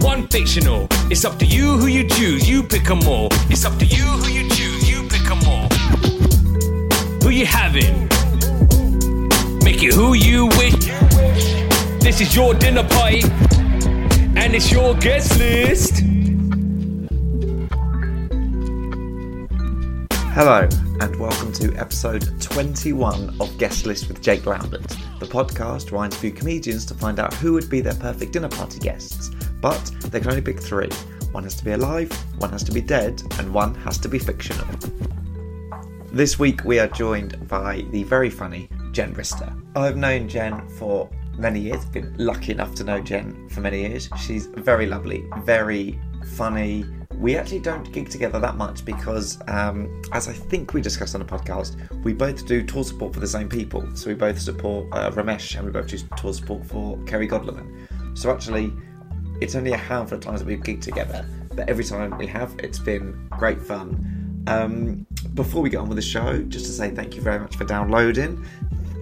one fictional. It's up to you who you choose. You pick 'em all. It's up to you who you choose. You pick 'em all. Who you having? Make it who you wish. This is your dinner party, and it's your guest list. Hello, and welcome to episode 21 of Guest List with Jake Lambert, the podcast where I interview comedians to find out who would be their perfect dinner party guests. But they can only pick three one has to be alive, one has to be dead, and one has to be fictional. This week we are joined by the very funny Jen Brister. I've known Jen for many years, been lucky enough to know Jen for many years. She's very lovely, very funny. We actually don't gig together that much because, um, as I think we discussed on the podcast, we both do tour support for the same people. So we both support uh, Ramesh and we both do tour support for Kerry Godliman. So actually, it's only a handful of times that we've geeked together, but every time we have, it's been great fun. Um, before we get on with the show, just to say thank you very much for downloading.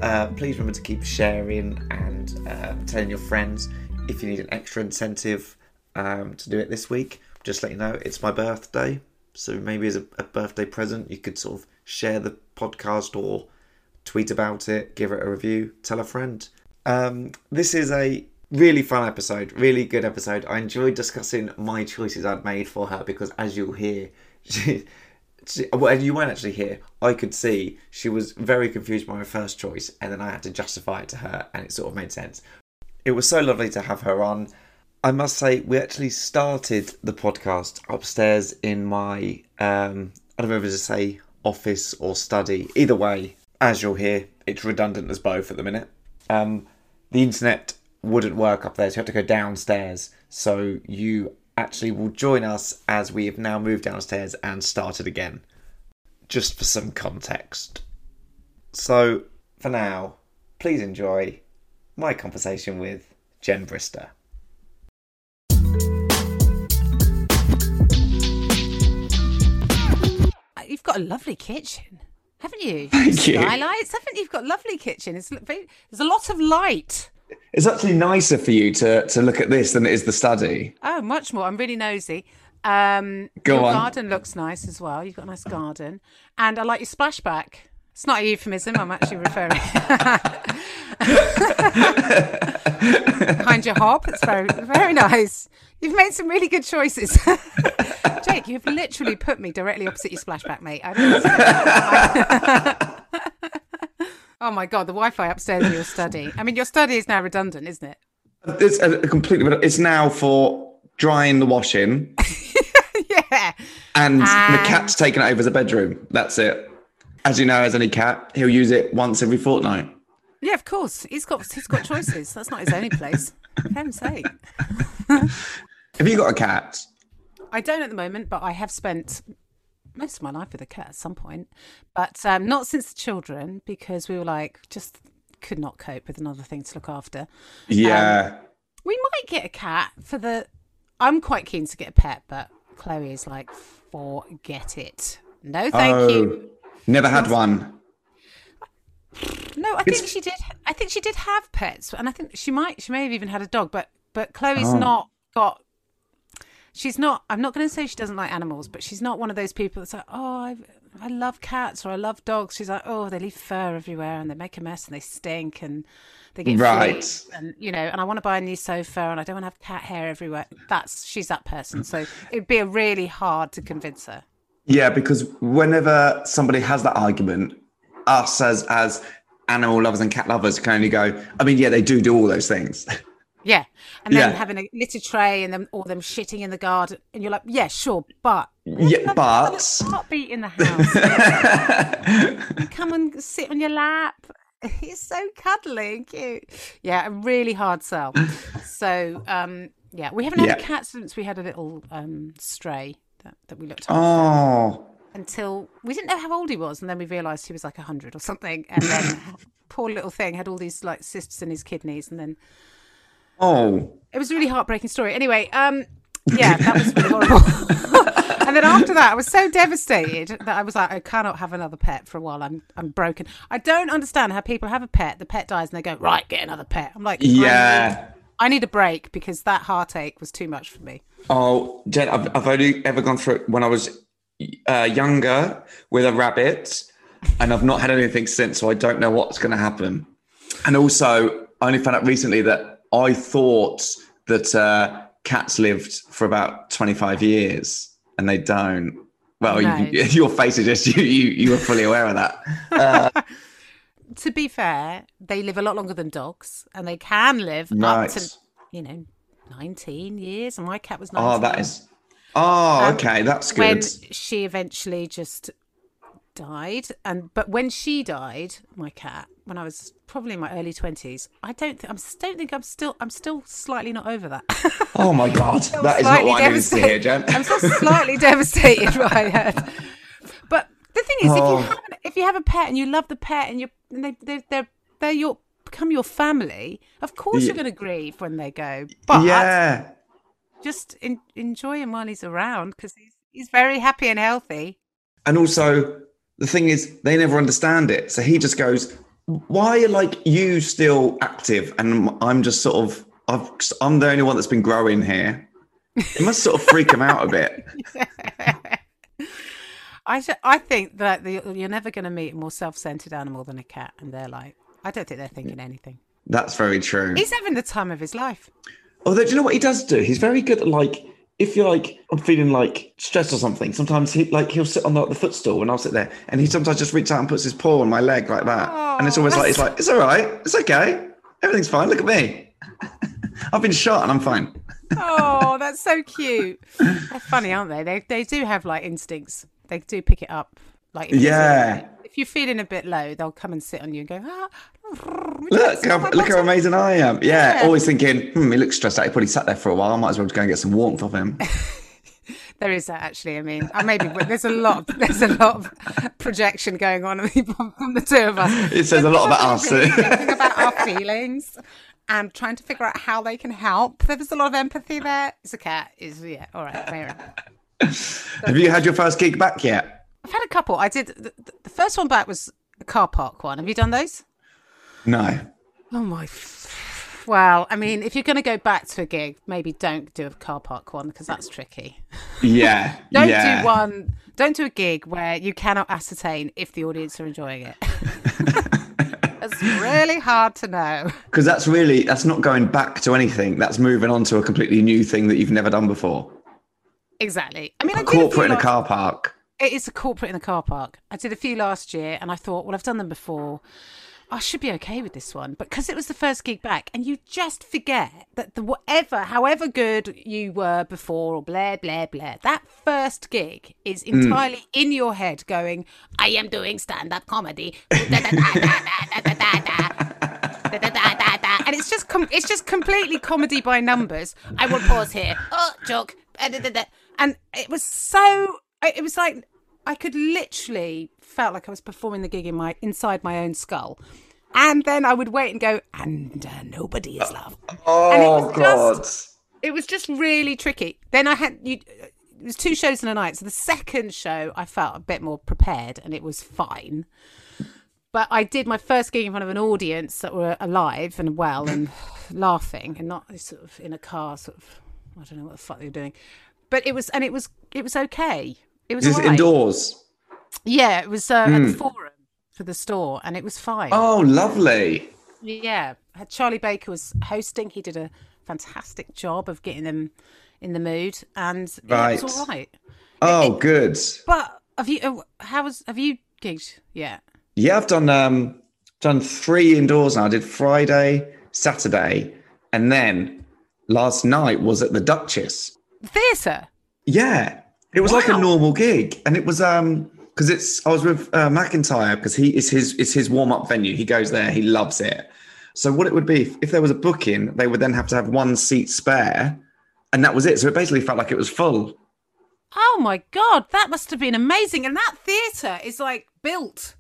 Uh, please remember to keep sharing and um, telling your friends if you need an extra incentive um, to do it this week. Just let you know it's my birthday, so maybe as a, a birthday present, you could sort of share the podcast or tweet about it, give it a review, tell a friend. Um, this is a really fun episode, really good episode. I enjoyed discussing my choices I'd made for her because, as you'll hear, she, she, well, you won't actually hear. I could see she was very confused by my first choice, and then I had to justify it to her, and it sort of made sense. It was so lovely to have her on. I must say, we actually started the podcast upstairs in my, um, I don't know if to say office or study. Either way, as you'll hear, it's redundant as both at the minute. Um, the internet wouldn't work up there, so you have to go downstairs. So you actually will join us as we have now moved downstairs and started again, just for some context. So for now, please enjoy my conversation with Jen Brister. Uh, you've got a lovely kitchen, haven't you? Thank you. Skylights, haven't you? You've got a lovely kitchen. It's there's a lot of light. It's actually nicer for you to, to look at this than it is the study. Oh, much more. I'm really nosy. Um, Go your on. garden looks nice as well. You've got a nice garden, and I like your splashback. It's not a euphemism. I'm actually referring behind your hob. It's very, very nice. You've made some really good choices, Jake. You've literally put me directly opposite your splashback, mate. Oh my god, the Wi-Fi upstairs in your study. I mean, your study is now redundant, isn't it? It's a completely. It's now for drying the washing, yeah. and ah. the cat's taken it over as a bedroom. That's it. As you know, as any cat, he'll use it once every fortnight. Yeah, of course. He's got he's got choices. That's not his only place. For heaven's sake. Have you got a cat? I don't at the moment, but I have spent most of my life with a cat at some point. But um, not since the children, because we were like just could not cope with another thing to look after. Yeah. We might get a cat for the. I'm quite keen to get a pet, but Chloe is like, forget it. No, thank oh, you. never had one. No, I think It's- she did. I think she did have pets, and I think she might. She may have even had a dog, but but Chloe's Oh. not got. She's not. I'm not going to say she doesn't like animals, but she's not one of those people that's like, oh, I I love cats or I love dogs. She's like, oh, they leave fur everywhere and they make a mess and they stink and they get Right. and you know. And I want to buy a new sofa and I don't want to have cat hair everywhere. That's she's that person. So it'd be a really hard to convince her. Yeah, because whenever somebody has that argument, us as as animal lovers and cat lovers can only go. I mean, yeah, they do do all those things. Yeah. And then Yeah. having a litter tray and then all them shitting in the garden. And you're like, yeah, sure, but. yeah, but Heartbeat in the house. Come and sit on your lap. He's so cuddly and cute. Yeah, a really hard sell. So, um, yeah, we haven't had a cat since we had a little um, stray that, that we looked after oh, until we didn't know how old he was. And then we realised he was like 100 or something. And then poor little thing had all these like cysts in his kidneys. And then oh, it was a really heartbreaking story. Anyway, um, yeah, that was really horrible. and then after that, I was so devastated that I was like, I cannot have another pet for a while. I'm I'm broken. I don't understand how people have a pet, the pet dies, and they go, right, get another pet. I'm like, I need, yeah. I need a break because that heartache was too much for me. Oh, Jen, I've, I've only ever gone through it when I was uh, younger with a rabbit, and I've not had anything since, so I don't know what's going to happen. And also, I only found out recently that I thought that uh, cats lived for about 25 years, and they don't. Well, No. you, your face is just you, you. You were fully aware of that. To be fair, they live a lot longer than dogs, and they can live up to, you know, 19 years. And my cat was 19. Oh, that is. Oh, Um, okay, that's good. when good. she eventually just died and but when she died my cat when i was probably in my early 20s i don't think i'm don't think i'm still i'm still slightly not over that Oh my god, that is not what I needed to hear, Jen. i'm still slightly devastated by it but the thing is if Oh. you have if you have a pet and you love the pet and you and they they they're they're your become your family of course Yeah. you're going to grieve when they go but yeah. just in, enjoy him while he's around because he's, he's very happy and healthy And also, the thing is, they never understand it. So he just goes, "Why are like you still active, and I'm just sort of, I've, I'm the only one that's been growing here." It must sort of freak him out a bit. I I think that the, you're never going to meet a more self-centered animal than a cat, and they're like, I don't think they're thinking anything. That's very true. He's having the time of his life. Although, do you know what he does do? He's very good at like, if you're like, I'm feeling like stressed or something. Sometimes he like he'll sit on the, the footstool and I'll sit there, and he sometimes just reaches out and puts his paw on my leg like that, and it's always like it's like it's all right, it's okay, everything's fine. Look at me. I've been shot and I'm fine. Oh, that's so cute. They're funny, aren't they? They they do have like instincts. They do pick it up. Like if you're Yeah. if you're feeling a bit low, they'll come and sit on you and go, ah, would you like to Look, how, look how amazing I am. Yeah, Yeah. always thinking, hmm, he looks stressed out. He probably sat there for a while. I might as well just go and get some warmth off him. There is that actually. I mean, maybe there's a lot. Of, there's a lot of projection going on from the two of us. It says a lot about us. Thinking about our feelings and trying to figure out how they can help. There's a lot of empathy there. It's a cat. Is yeah. All right. Fair enough. Have you had your first gig back yet? I've had a couple. I did the, the first one back was a car park one. Have you done those? No. Oh my. f- Well, I mean, if you're going to go back to a gig, maybe don't do a car park one because that's tricky. Yeah. Don't yeah. do one. Don't do a gig where you cannot ascertain if the audience are enjoying it. It's really hard to know. Because that's really that's not going back to anything. That's moving on to a completely new thing that you've never done before. Exactly. I mean, I A a corporate in a car park. It is a corporate in the car park. I did a few last year, and I thought, well, I've done them before. I should be okay with this one, but because it was the first gig back, and you just forget that the whatever, however good you were before, or blah blah blah, that first gig is entirely in your head, going, "I am doing stand-up comedy," and it's just com- it's just completely comedy by numbers. I will pause here. Oh, joke. And it was so. It was like I could literally felt like I was performing the gig in my inside my own skull, and then I would wait and go, and uh, nobody is it Oh was God. just- It was just really tricky. Then I had you. It was two shows in a night. So the second show, I felt a bit more prepared, and it was fine. But I did my first gig in front of an audience that were alive and well and laughing, and not sort of in a car, sort of. I don't know what the fuck they were doing, but it was, and it was, it was okay. It was indoors? Yeah, it was uh, at the forum for the store, and it was fine. Oh, lovely. Yeah, Charlie Baker was hosting. He did a fantastic job of getting them in the mood, and yeah, it was Right. all right. Oh, good. But have you? uh, How was? Have you gigged yet? Yeah, I've done um done three indoors now. I did Friday, Saturday, and then last night was at the Duchess. Theatre. Yeah, it was like a normal gig, and it was um because it's I was with uh, McIntyre because he is his it's his warm up venue. He goes there, he loves it. So what it would be if, if there was a booking, they would then have to have one seat spare, and that was it. So it basically felt like it was full. Oh my god, that must have been amazing. And that theatre is like built.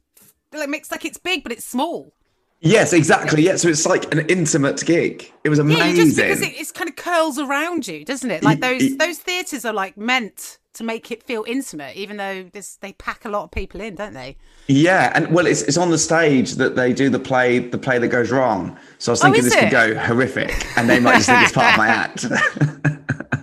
Like it's like it's big, but it's small. Yes, exactly. Yeah, so it's like an intimate gig. It was amazing. you just because it it's kind of curls around you, doesn't it? Like those those theatres are like meant to make it feel intimate, even though this they pack a lot of people in, don't they? Yeah, and well, it's it's on the stage that they do the play, the play that goes wrong. So I was thinking Oh, is this could go horrific, and they might just think it's part of my act.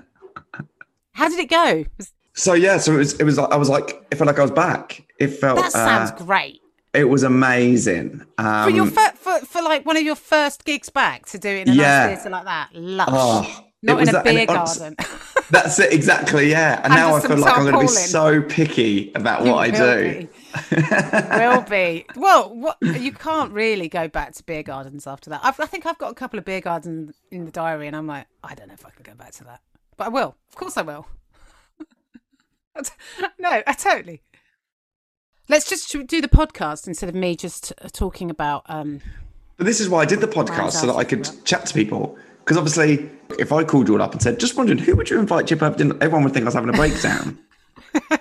How did it go? So yeah, so it was it was like I was like it felt like I was back. It felt That sounds uh, great. it was amazing. Um, For your fir- for, for like one of your first gigs back to do it in a Yeah. nice theatre like that, lush. Oh, Not in a that- beer honest- garden. That's it exactly. Yeah, and And now I feel like I'm going to be so picky about what I do. will be. Well, what, you can't really go back to beer gardens after that. I've, I think I've got a couple of beer gardens in the diary, and I'm like, I don't know if I can go back to that, but I will. Of course, I will. No, I totally. Let's just do the podcast instead of me just talking about. um But this is why I did the podcast so that I could chat to people. Because obviously, if I called you all up and said, "Just wondering, who would you invite to your birthday?" dinner?" Everyone would think I was having a breakdown.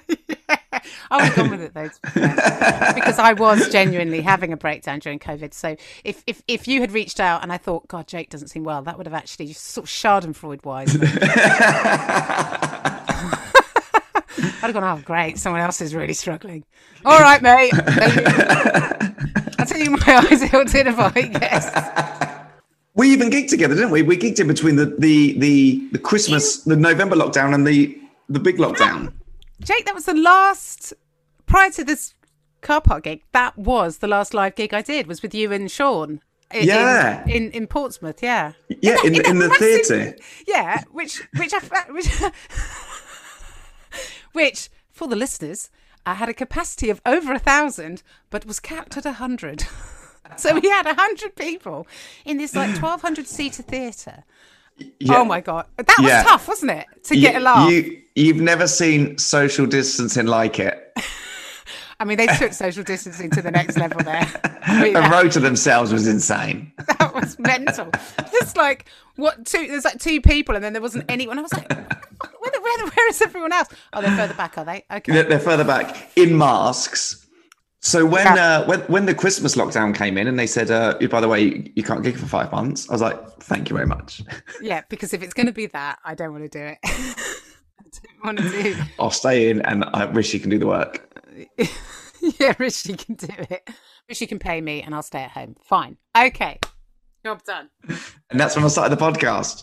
I would have gone with it though, to be fair. because I was genuinely having a breakdown during COVID. So if, if if you had reached out and I thought, God, Jake doesn't seem well, that would have actually sort of Schadenfreude wise. I'd have gone, oh great, someone else is really struggling. All right, mate. I'll tell you my ideal dinner party guest. We even geeked together, didn't we? We geeked in between the the the, the Christmas, the November lockdown, and the the big lockdown. Jake, that was the last prior to this car park gig. That was the last live gig I did. Was with you and Sean. in- Yeah. in, in, in Portsmouth. Yeah, Yeah, in, that in the massive- theatre. Yeah, which which I which, which for the listeners, I had a capacity of over a thousand, but was capped at a hundred. so we had a hundred people in this like twelve hundred seater theatre. Yeah. Oh my god, that was Yeah. tough, wasn't it? To get a laugh. You you've never seen social distancing like it. I mean, they took social distancing to the next level there. I mean, The that, road to themselves was insane. that was mental. Just like what two? There's like two people, and then there wasn't anyone. I was like, where, where, where is everyone else? Oh, they're further back, are they? Okay. They're, they're further back in masks. So when Yeah. uh, when when the Christmas lockdown came in and they said, uh, by the way, you, you can't gig for five months, I was like, thank you very much. Yeah, because if it's going to be that, I don't want to do it. I don't want to do. I'll stay in and I wish you can do the work. Yeah, Rishi can do it. Rishi can pay me, and I'll stay at home. Fine. Okay. Job done. And that's when I started the podcast.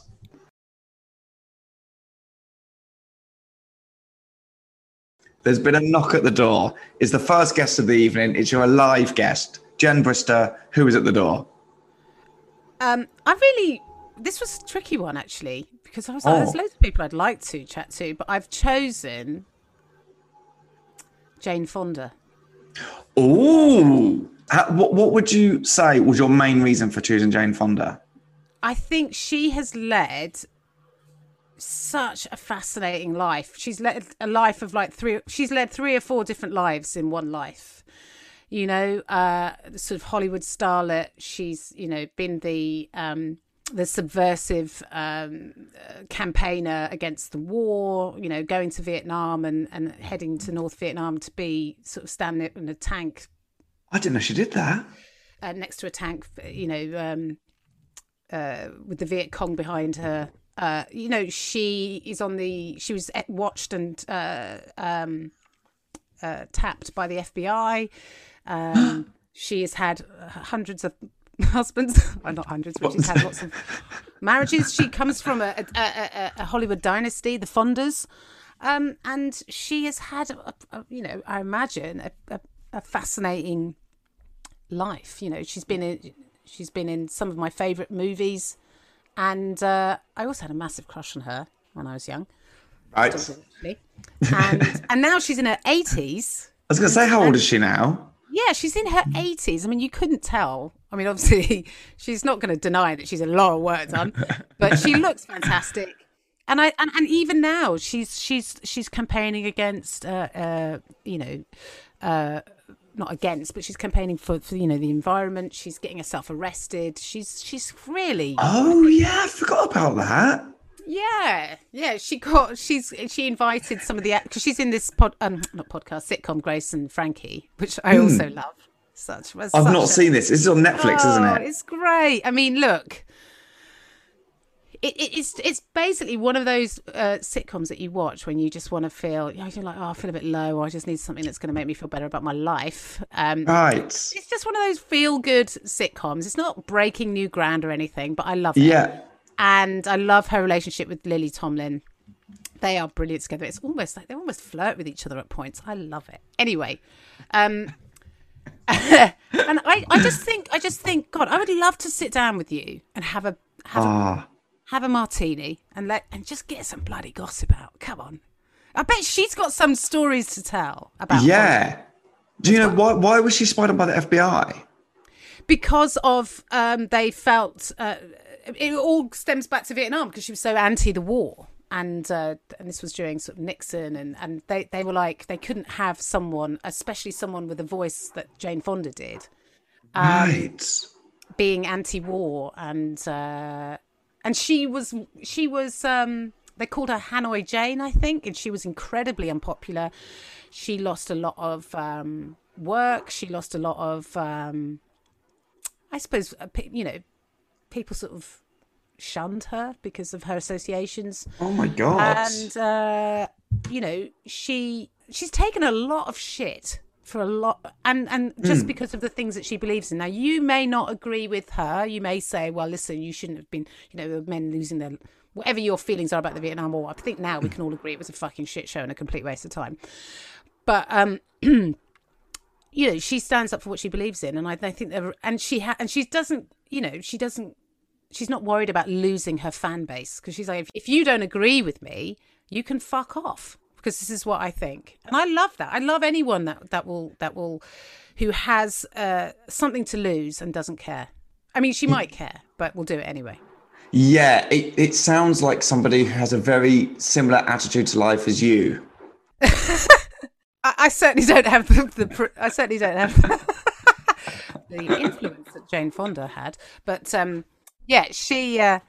There's been a knock at the door. Is the first guest of the evening. It's your live guest, Jen Brister, who is at the door. Um, I really this was a tricky one actually because I was like, there's Oh. loads of people I'd like to chat to, but I've chosen Jane Fonda. Oh, what, what would you say was your main reason for choosing Jane Fonda? I think she has led such a fascinating life. She's led a life of like three. She's led three or four different lives in one life. You know, uh, sort of Hollywood starlet. She's you know been the um, the subversive um, uh, campaigner against the war. You know, going to Vietnam and and heading to North Vietnam to be sort of standing in a tank I didn't know she did that. uh, next to a tank, you know, um, uh, with the Viet Cong behind her. Uh, you know, she is on the. She was watched and uh, um, uh, tapped by the FBI. Um, she has had hundreds of husbands. well, not hundreds, but she's had lots of marriages. She comes from a, a, a, a Hollywood dynasty, the Fondas, um, and she has had, you know, I imagine a, a, a fascinating life. You know, she's been in she's been in some of my favourite movies, and uh, I also had a massive crush on her when I was young, Right. actually. And and now she's in her eighties. I was going to say, how old is she now? Yeah, she's in her 80s. I mean, you couldn't tell. I mean, obviously, she's not going to deny that she's a lot of work done, but she looks fantastic. And I and, and even now, she's she's she's campaigning against, uh, uh, you know, uh, not against, but she's campaigning for, for you know the environment. She's getting herself arrested. She's she's really Oh yeah, I forgot about that. yeah, yeah. She got she's she invited some of the because she's in this pod um not podcast sitcom Grace and Frankie, which I also love. Such was. I've such not a- seen this. This is on Netflix, Oh, isn't it? It's great. I mean, look. It, it, it's it's basically one of those uh, sitcoms that you watch when you just want to feel you know, you're like oh I feel a bit low or I just need something that's going to make me feel better about my life. Um, Right. it's just one of those feel good sitcoms. It's not breaking new ground or anything, but I love it Yeah. and I love her relationship with Lily Tomlin. They are brilliant together. It's almost like they almost flirt with each other at points. I love it. Anyway, um, and I, I just think, I just think, God, I would love to sit down with you and have a have a, Ah. Have a martini and let and just get some bloody gossip out. Come on, I bet she's got some stories to tell about. Yeah. Do you know why? Why was she spied on by the FBI? because of um, they felt uh, it all stems back to Vietnam because she was so anti the war. And uh, and this was during sort of Nixon, and, and they, they were like they couldn't have someone, especially someone with a voice that Jane Fonda did, Um, right. being anti-war, and uh, and she was she was um, they called her Hanoi Jane, I think, and she was incredibly unpopular. She lost a lot of um, work. She lost a lot of um, I suppose uh, you know people sort of shunned her because of her associations Oh my god. and uh, you know she she's taken a lot of shit for a lot and and just because of the things that she believes in. Now you may not agree with her. You may say well listen you shouldn't have been you know men losing their whatever your feelings are about the vietnam war. I think now we can all agree it was a fucking shit show and a complete waste of time. But um you know she stands up for what she believes in and i, I think there and she ha- and she doesn't you know she doesn't she's not worried about losing her fan base because she's like if, if you don't agree with me you can fuck off because this is what i think. And i love that. I love anyone that that will that will who has uh, something to lose and doesn't care. I mean she might care but we'll do it anyway. Yeah, it, it sounds like somebody who has a very similar attitude to life as you. I, I certainly don't have the, the I certainly don't have the influence that Jane Fonda had, but um, yeah, she. Uh,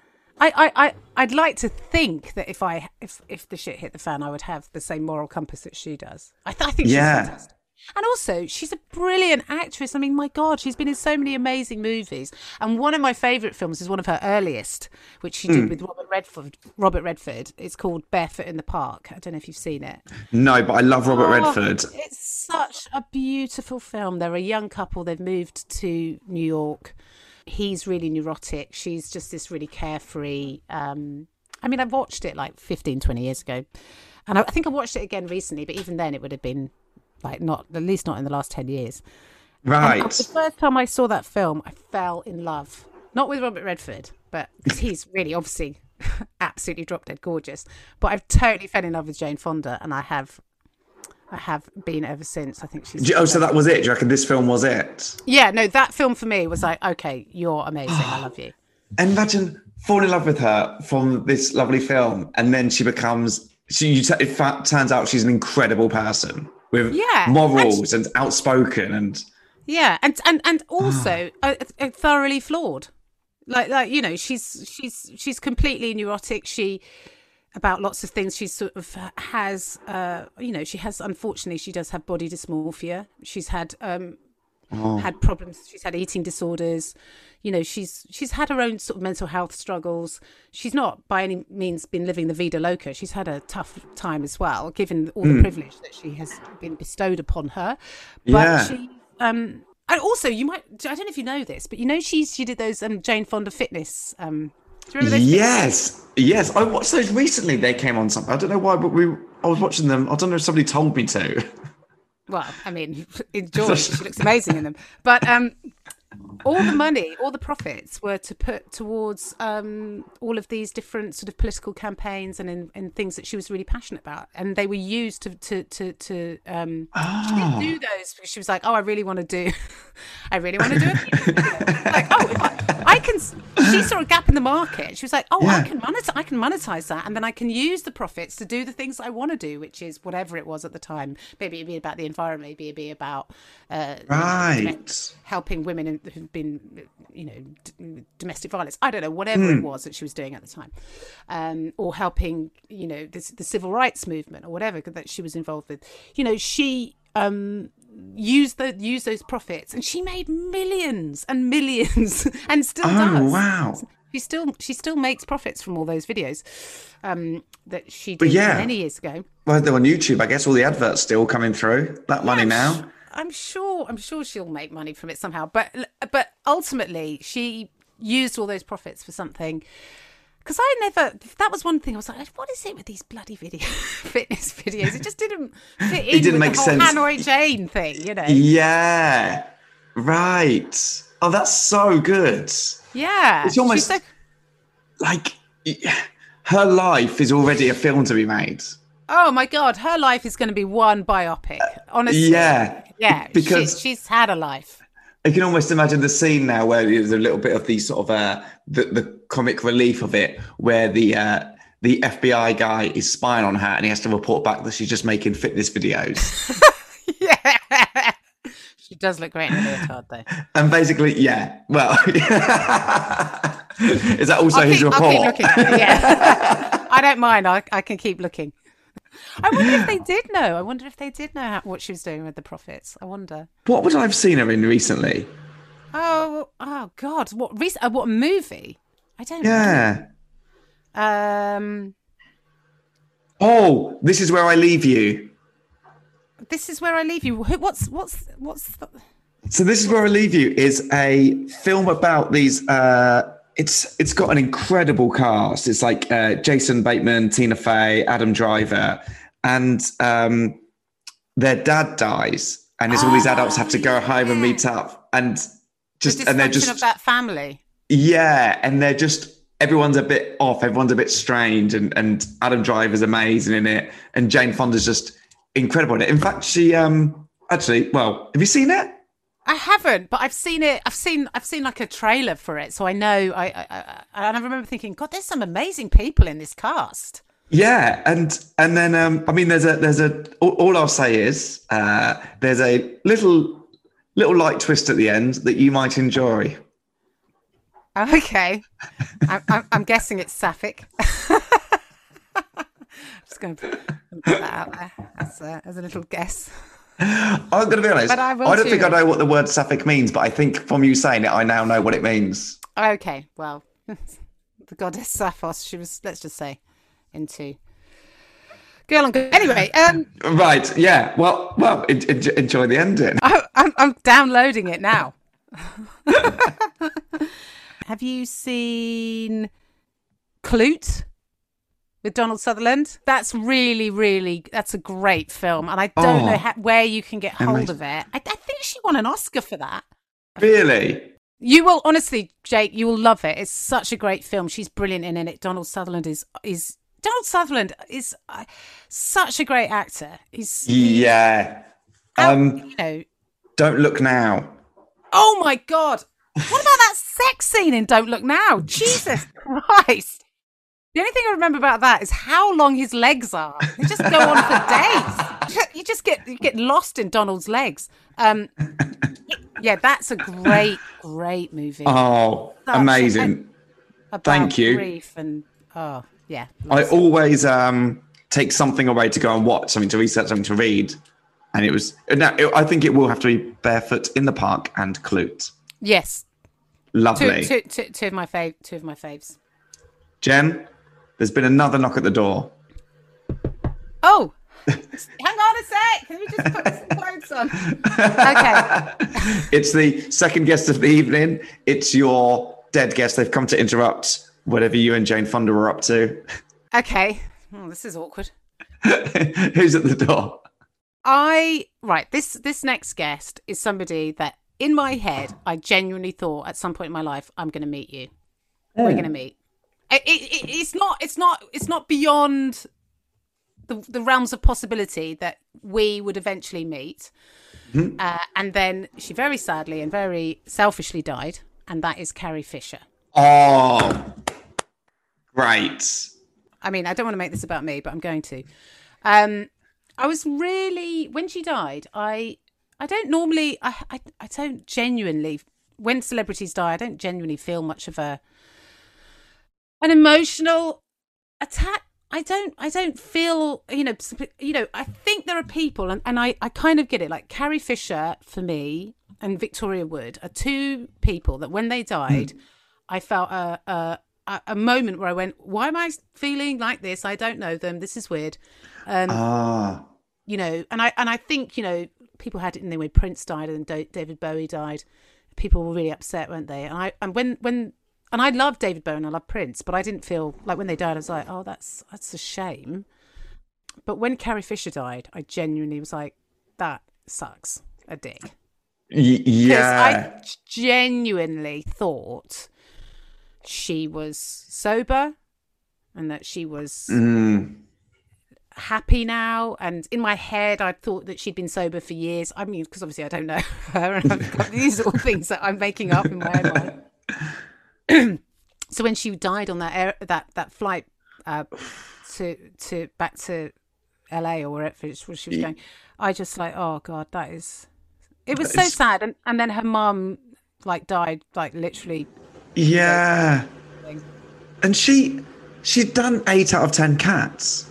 I, I, I, I'd like to think that if I if if the shit hit the fan, I would have the same moral compass that she does. I, th- I think she's fantastic. And also, she's a brilliant actress. I mean, my God, she's been in so many amazing movies. And one of my favourite films is one of her earliest, which she did hmm. with Robert Redford. Robert Redford. It's called Barefoot in the Park. I don't know if you've seen it. No, but I love Robert Oh, Redford. It's such a beautiful film. They're a young couple. They've moved to New York. He's really neurotic. She's just this really carefree. Um, I mean, I've watched it like 15, 20 years ago. And I, I think I watched it again recently, but even then it would have been like not, at least not in the last 10 years. And Right. the first time I saw that film, I fell in love. Not with Robert Redford, but he's really obviously absolutely drop dead gorgeous. But I've totally fell in love with Jane Fonda, and I have, I have been ever since. I think she's. Oh, so that was it? Do you reckon this film was it? Yeah, no, that film for me was like, okay, you're amazing. I love you. And imagine falling in love with her from this lovely film, and then she becomes. She you t- it fa- turns out she's an incredible person with Yeah, and morals and, outspoken and Yeah, and and and also uh, uh, thoroughly flawed. Like like you know, she's she's she's completely neurotic. She about lots of things. She sort of has uh you know she has unfortunately she does have body dysmorphia. She's had um had problems. She's had eating disorders. You know, she's she's had her own sort of mental health struggles. She's not by any means been living the vida loca. She's had a tough time as well, given all the privilege that she has been bestowed upon her. But Yeah. she um and also you might I don't know if you know this, but you know she she did those um Jane Fonda fitness um do you remember those yes, yes. I watched those recently. They came on something. I don't know why, but we. I was watching them. I don't know if somebody told me to. well, I mean, enjoy. she looks amazing in them. But um, all the money, all the profits were to put towards um, all of these different sort of political campaigns and in, in things that she was really passionate about, and they were used to to to, to um, she didn't do those because she was like, oh, I really want to do, I really want to do it. like, oh, if I, can. She saw a gap in the market. She was like, oh, I can monetize, I can monetize that, and then I can use the profits to do the things I want to do, which is whatever it was at the time. Maybe it'd be about the environment, maybe it'd be about uh, Right. helping women who've been, you know, d- domestic violence. I don't know, whatever it was that she was doing at the time, um, or helping, you know, this, the civil rights movement or whatever that she was involved with. You know, she um, used the use those profits, and she made millions and millions, and still Oh, does. wow. She still she still makes profits from all those videos um, that she did yeah. many years ago. Well, they're on YouTube. I guess all the adverts still coming through. That money I'm now. I'm sure. I'm sure she'll make money from it somehow. But but ultimately, she used all those profits for something. Because I never. That was one thing. I was like, what is it with these bloody video fitness videos? It just didn't fit in didn't with make the whole sense. Hanoi Jane thing, you know? Yeah. Right. Oh, that's so good. Yeah. It's almost- so- Like, her life is already a film to be made. oh my god, her life is going to be one biopic. Honestly. Yeah. Yeah. Because- she's, she's had a life. I can almost imagine the scene now where there's a little bit of the sort of uh, the, the comic relief of it, where the uh, the FBI guy is spying on her and he has to report back that she's just making fitness videos. yeah. She does look great in a leotard, though. and basically, yeah, well, is that also I'll his keep, report? I'll keep looking. Yeah. I don't mind. I, I can keep looking. I wonder if they did know. I wonder if they did know how, what she was doing with the profits. I wonder. What would I have seen her in recently? Oh, oh God! What rec- uh, what movie? I don't Yeah. know. Um, Oh, this is where I leave you. this is where I leave you. Who- What's what's what's? The... So this is where I leave you is a film about these. Uh, it's it's got an incredible cast. It's like uh, Jason Bateman, Tina Fey, Adam Driver, and um, their dad dies, and it's all these adults have to go home and meet up, and just the and they're just of that family. Yeah, and they're just everyone's a bit off, everyone's a bit strange, and and Adam Driver's amazing in it, and Jane Fonda's just incredible in it. In fact, she um actually, well, have you seen it? I haven't, but I've seen it. I've seen I've seen like a trailer for it, so I know. I I, I, and I remember thinking, God, there's some amazing people in this cast. Yeah, and and then um, I mean, there's a there's a all, all I'll say is uh, there's a little little light twist at the end that you might enjoy. Okay, I'm, I'm, I'm guessing it's sapphic. Just going to put that out there as a, as a little guess. I'm going to be honest. But I I, don't think I know what the word sapphic means, but I think from you saying it, I now know what it means. Okay, well, the goddess Sappho's, she was, let's just say, into girl on girl. Anyway, um, Right? Yeah. Well, well, en- en- enjoy the ending. I, I'm, I'm downloading it now. Have you seen Klute with Donald Sutherland? That's really, really, that's a great film, and I don't Oh. know how, where you can get hold Amazing. of it. I, I think she won an Oscar for that. Really? You will honestly, Jake, you will love it. It's such a great film. She's brilliant in it. Donald Sutherland is is Donald Sutherland is uh, such a great actor. He's Yeah. Um, you know. don't look now. Oh my god! What about that sex scene in Don't Look Now? Jesus Christ! The only thing I remember about that is how long his legs are. They just go on for days. You just get you get lost in Donald's legs. Um, yeah, that's a great, great movie. Oh, Such amazing. thank you. Grief and oh yeah. I always um, take something away to go and watch, something to research, something to read. And it was, no, it, I think it will have to be Barefoot in the Park and Klute. yes, Lovely. two, two, two of my fav, two of my faves. Jen, there's been another knock at the door. Oh, hang on a sec. Can we just put some clothes on? Okay. It's the second guest of the evening. It's your dead guest. They've come to interrupt whatever you and Jane Fonda were up to. Okay. Oh, this is awkward. Who's at the door? I right this this next guest is somebody that in my head, I genuinely thought at some point in my life, I'm going to meet you. We're going to meet. It, it, it, it's not. It's not. It's not beyond the, the realms of possibility that we would eventually meet. Uh, and then she very sadly and very selfishly died, and that is Carrie Fisher. Oh, great. I mean, I don't want to make this about me, but I'm going to. Um, I was really when she died. I I don't normally. I, I I don't genuinely when celebrities die. I don't genuinely feel much of a an emotional attack. I don't. I don't feel. You know. You know. I think there are people, and, and I I kind of get it. Like Carrie Fisher for me and Victoria Wood are two people that when they died, I felt a, a a a moment where I went, "Why am I feeling like this? I don't know them. This is weird." Um, Ah, you know, and I and I think you know people had it in the way Prince died and Da- David Bowie died. People were really upset, weren't they? And I and when when and I love David Bowie and I love Prince, but I didn't feel like when they died, I was like, oh, that's that's a shame. But when Carrie Fisher died, I genuinely was like, that sucks a dick. yeah. I genuinely thought she was sober and that she was Mm. Happy now. And in my head, I thought that she'd been sober for years. I mean, because obviously I don't know her, and these are all things that I'm making up in my own mind. so when she died on that air, that that flight uh, to to back to LA or wherever she was going, I just like, oh god, that is. It was so It's- sad, and and then her mum like died like literally. Yeah. And she she'd done eight out of ten cats,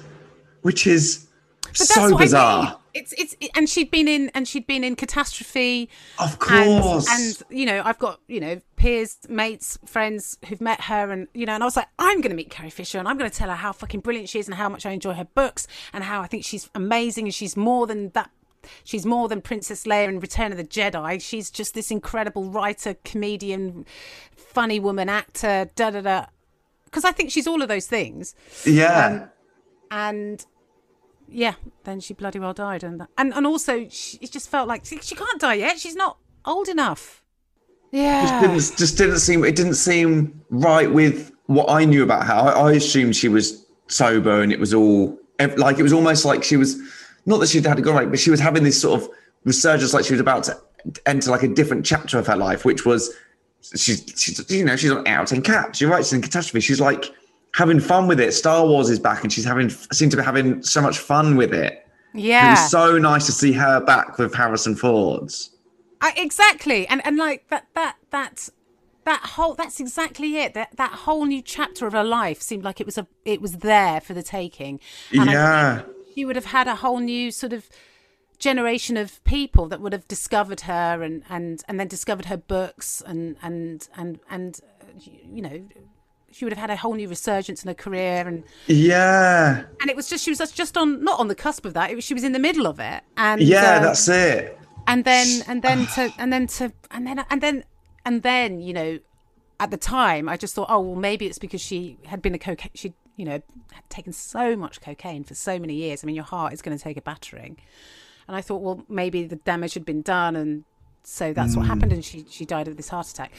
which is But that's so what I bizarre. mean. It's it's and she'd been in and she'd been in catastrophe. Of and, course. and you know i've got you know peers mates friends who've met her and you know and i was like i'm going to meet carrie fisher and i'm going to tell her how fucking brilliant she is and how much i enjoy her books and how i think she's amazing and she's more than that she's more than princess leia in return of the jedi she's just this incredible writer comedian funny woman actor da da da because i think she's all of those things yeah. Um, and yeah, then she bloody well died, and and and also she, it just felt like she, she can't die yet. She's not old enough. Yeah, didn't, just didn't seem it didn't seem right with what I knew about her. I, I assumed she was sober and it was all like it was almost like she was not that she'd had a good right, but she was having this sort of resurgence, like she was about to enter like a different chapter of her life, which was she's she's you know she's on out in caps. You're right, in catastrophe. She's like having fun with it. Star Wars is back, and she's having seemed to be having so much fun with it. It yeah, was so nice to see her back with Harrison Ford's. I, exactly. And and like that that that that whole that's exactly it. That that whole new chapter of her life seemed like it was a it was there for the taking. And Yeah. she would have had a whole new sort of generation of people that would have discovered her and and and then discovered her books and and and and uh, you know she would have had a whole new resurgence in her career and Yeah. and it was just she was just on not on the cusp of that. It was she was in the middle of it. And Yeah, uh, that's it. and then and then to and then to and then and then and then you know at the time i just thought oh well maybe it's because she had been a cocaine she you know had taken so much cocaine for so many years. I mean your heart is going to take a battering. And i thought well maybe the damage had been done and so that's what happened and she she died of this heart attack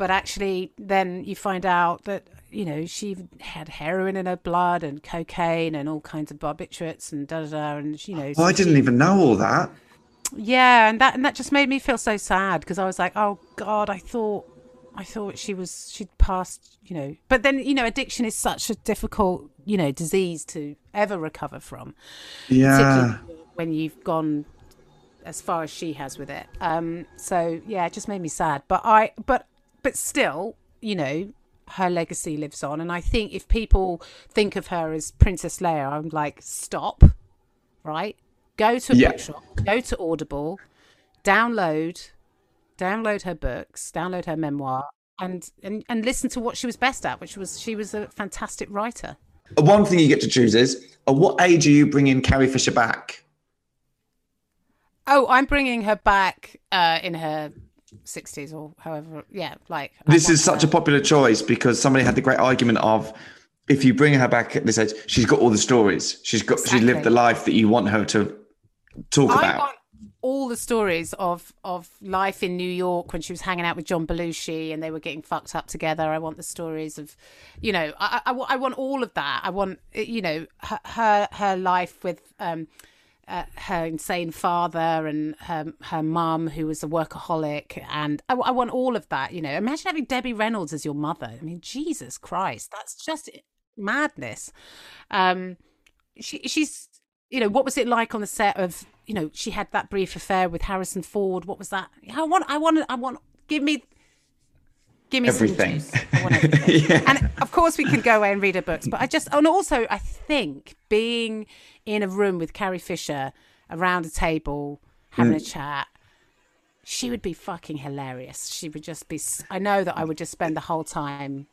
but actually then you find out that you know she had heroin in her blood and cocaine and all kinds of barbiturates and da da da and you know Oh, I so didn't she- even know all that. yeah, and that and that just made me feel so sad because I was like, oh God, I thought, I thought she was she'd passed, you know. But then you know, addiction is such a difficult, you know, disease to ever recover from, Yeah. when you've gone as far as she has with it. Um, so yeah, it just made me sad. But I, but but still, you know. Her legacy lives on, and I think if people think of her as Princess Leia, I'm like, stop, right? Go to a Yeah. bookshop, go to Audible, download, download her books, download her memoir, and, and and listen to what she was best at, which was she was a fantastic writer. One thing you get to choose is at what age are you bringing Carrie Fisher back? Oh, I'm bringing her back uh, in her sixties or however. Yeah, like This is such a popular choice because somebody had the great argument of if you bring her back at this age, she's got all the stories. She's got she lived the life that you want her to talk I about. want, all the stories of of life in New York when she was hanging out with John Belushi and they were getting fucked up together. I want the stories of, you know, I, I, I want all of that. I want, you know, her her, her life with um, uh, her insane father and her her mum who was a workaholic, and I, I want all of that. You know, imagine having Debbie Reynolds as your mother. I mean, Jesus Christ, that's just madness. Um, she she's you know what was it like on the set of you know she had that brief affair with Harrison Ford. What was that? I want I want I want give me. Give me everything. Some juice. Everything. yeah. And of course, we can go away and read her books, but I just, and also, I think being in a room with Carrie Fisher around a table having mm. a chat, she would be fucking hilarious. She would just be. I know that I would just spend the whole time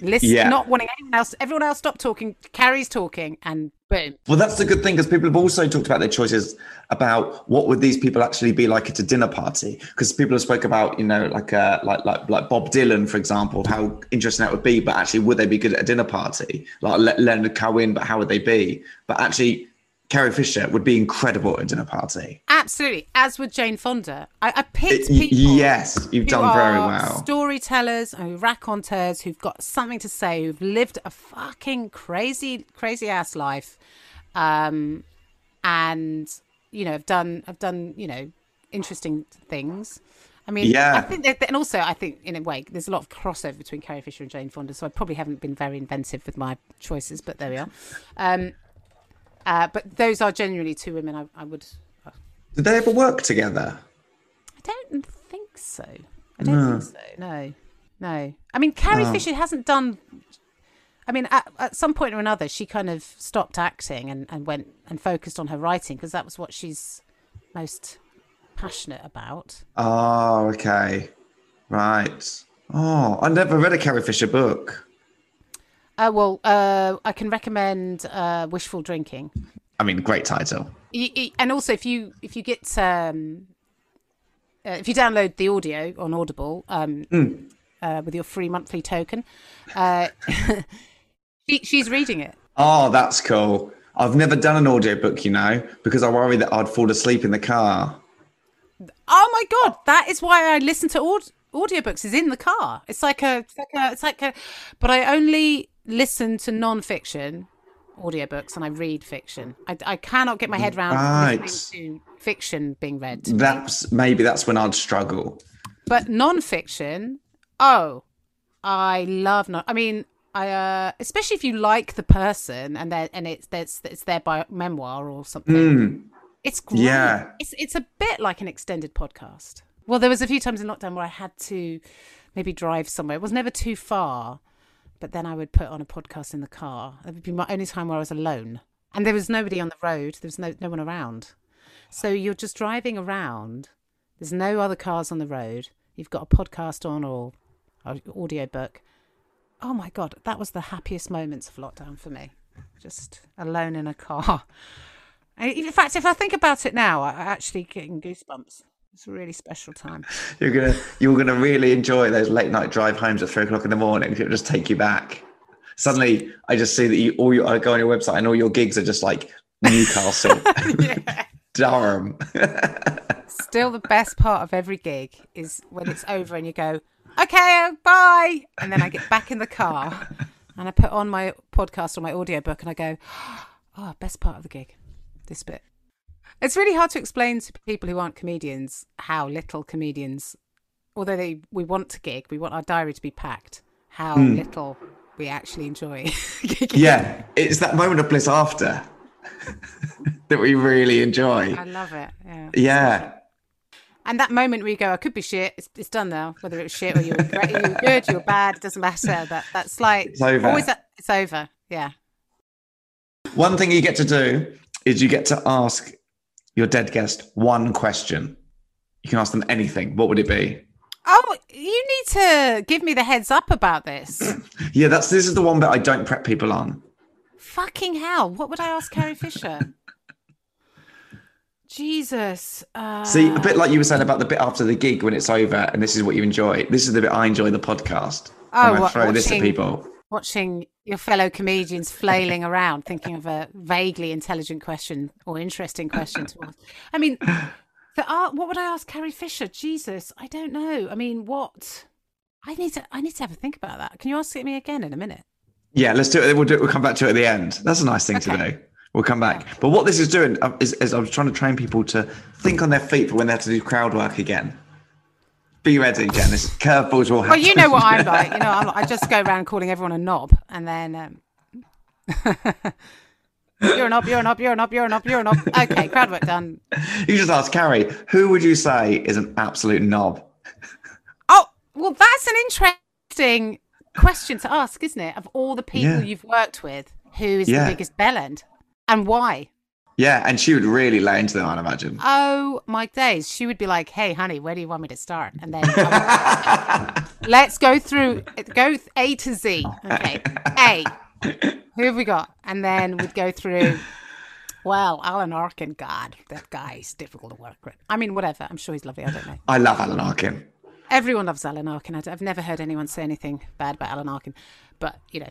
listening, yeah. not wanting anyone else. Everyone else stop talking. Carrie's talking, and boom. Well, that's a good thing because people have also talked about their choices about what would these people actually be like at a dinner party. Because people have spoke about, you know, like uh, like like like Bob Dylan, for example, how interesting that would be. But actually, would they be good at a dinner party? Like Le- Leonard Cohen, but how would they be? But actually, Carrie Fisher would be incredible at a dinner party. Absolutely, as would Jane Fonda. I, I picked people. yes, you've done very well. Storytellers who raconteurs who've got something to say, who've lived a fucking crazy, crazy ass life, um, and you know have done have done you know interesting things. I mean, yeah. I think, that, and also I think in a way there's a lot of crossover between Carrie Fisher and Jane Fonda, so I probably haven't been very inventive with my choices, but there we are. Um, uh, but those are genuinely two women I, I would. Did they ever work together? I don't think so. I don't no. think so. No, no. I mean, Carrie oh. Fisher hasn't done. I mean, at, at, some point or another, she kind of stopped acting and, and went and focused on her writing because that was what she's most passionate about. Oh, okay. Right. Oh, I never read a Carrie Fisher book. Uh, well, uh, I can recommend uh, Wishful Drinking. I mean, great title. And also, if you if you get um, uh, if you download the audio on Audible um, mm. with your free monthly token, uh, she, she's reading it. Oh, that's cool. I've never done an audiobook, you know, because I worry that I'd fall asleep in the car. Oh my god, that is why I listen to aud- audiobooks is in the car. It's like a it's like a it's like a but I only listen to non-fiction audiobooks and I read fiction. I, I cannot get my head around right. fiction being read. That's maybe that's when I'd struggle. But non-fiction, oh, I love non. I mean, I uh, especially if you like the person and then and it's it's it's their bio memoir or something. Mm. It's great. Yeah. It's it's a bit like an extended podcast. Well, there was a few times in lockdown where I had to maybe drive somewhere. It was never too far but then I would put on a podcast in the car. That would be my only time where I was alone. And there was nobody on the road, there was no, no one around. So you're just driving around, there's no other cars on the road, you've got a podcast on or an audio book. Oh my God, that was the happiest moments of lockdown for me. Just alone in a car. In fact, if I think about it now, I'm actually getting goosebumps. It's a really special time. You're gonna you're gonna really enjoy those late night drive homes at three o'clock in the morning. It'll just take you back. Suddenly, I just see that you all you I go on your website and all your gigs are just like Newcastle, Durham. Still, the best part of every gig is when it's over and you go, "Okay, uh, bye," and then I get back in the car and I put on my podcast or my audiobook and I go, "Oh, best part of the gig, this bit." It's really hard to explain to people who aren't comedians how little comedians, although they we want to gig, we want our diary to be packed, how mm. little we actually enjoy. yeah, it's that moment of bliss after that we really enjoy. I love it. Yeah. Yeah. And that moment where you go, I could be shit. It's, it's done now. Whether it was shit or you were, great, you were good, you were bad, it doesn't matter. That that's like it's over. Always, it's over. Yeah. One thing you get to do is you get to ask your dead guest one question. You can ask them anything. What would it be? Oh, you need to give me the heads up about this. yeah, that's this is the one that I don't prep people on. Fucking hell! What would I ask Carrie Fisher? Jesus. Uh... See, a bit like you were saying about the bit after the gig when it's over, and this is what you enjoy. This is the bit I enjoy the podcast. Oh, what, throw watching, this at people. Watching your fellow comedians flailing around thinking of a vaguely intelligent question or interesting question to ask. I mean, So, uh, what would I ask Carrie Fisher? Jesus, I don't know. I mean, what? I need to. I need to have a think about that. Can you ask it me again in a minute? Yeah, let's do it. We'll do it. We'll come back to it at the end. That's a nice thing to Okay. do. We'll come back. But what this is doing uh, is, is I was trying to train people to think on their feet for when they have to do crowd work again. Be ready, Janice. Curveballs will happen. Well, you know what I'm like. You know, I'm, I just go around calling everyone a knob, and then um, you're a knob, you're a knob, you're a knob, you're a knob, you're a knob. Okay, crowd work done. You just ask Carrie, who would you say is an absolute knob? Oh, well, that's an interesting question to ask, isn't it? Of all the people Yeah. you've worked with, who is Yeah. the biggest bellend and why? Yeah, and she would really lay into them, I'd imagine. Oh my days! She would be like, "Hey, honey, where do you want me to start?" And then let's go through, go A to Z. Okay, A. Who have we got? And then we'd go through. Well, Alan Arkin, God, that guy's difficult to work with. I mean, whatever. I'm sure he's lovely. I don't know. I love Alan Arkin. Everyone loves Alan Arkin. I've never heard anyone say anything bad about Alan Arkin, but you know,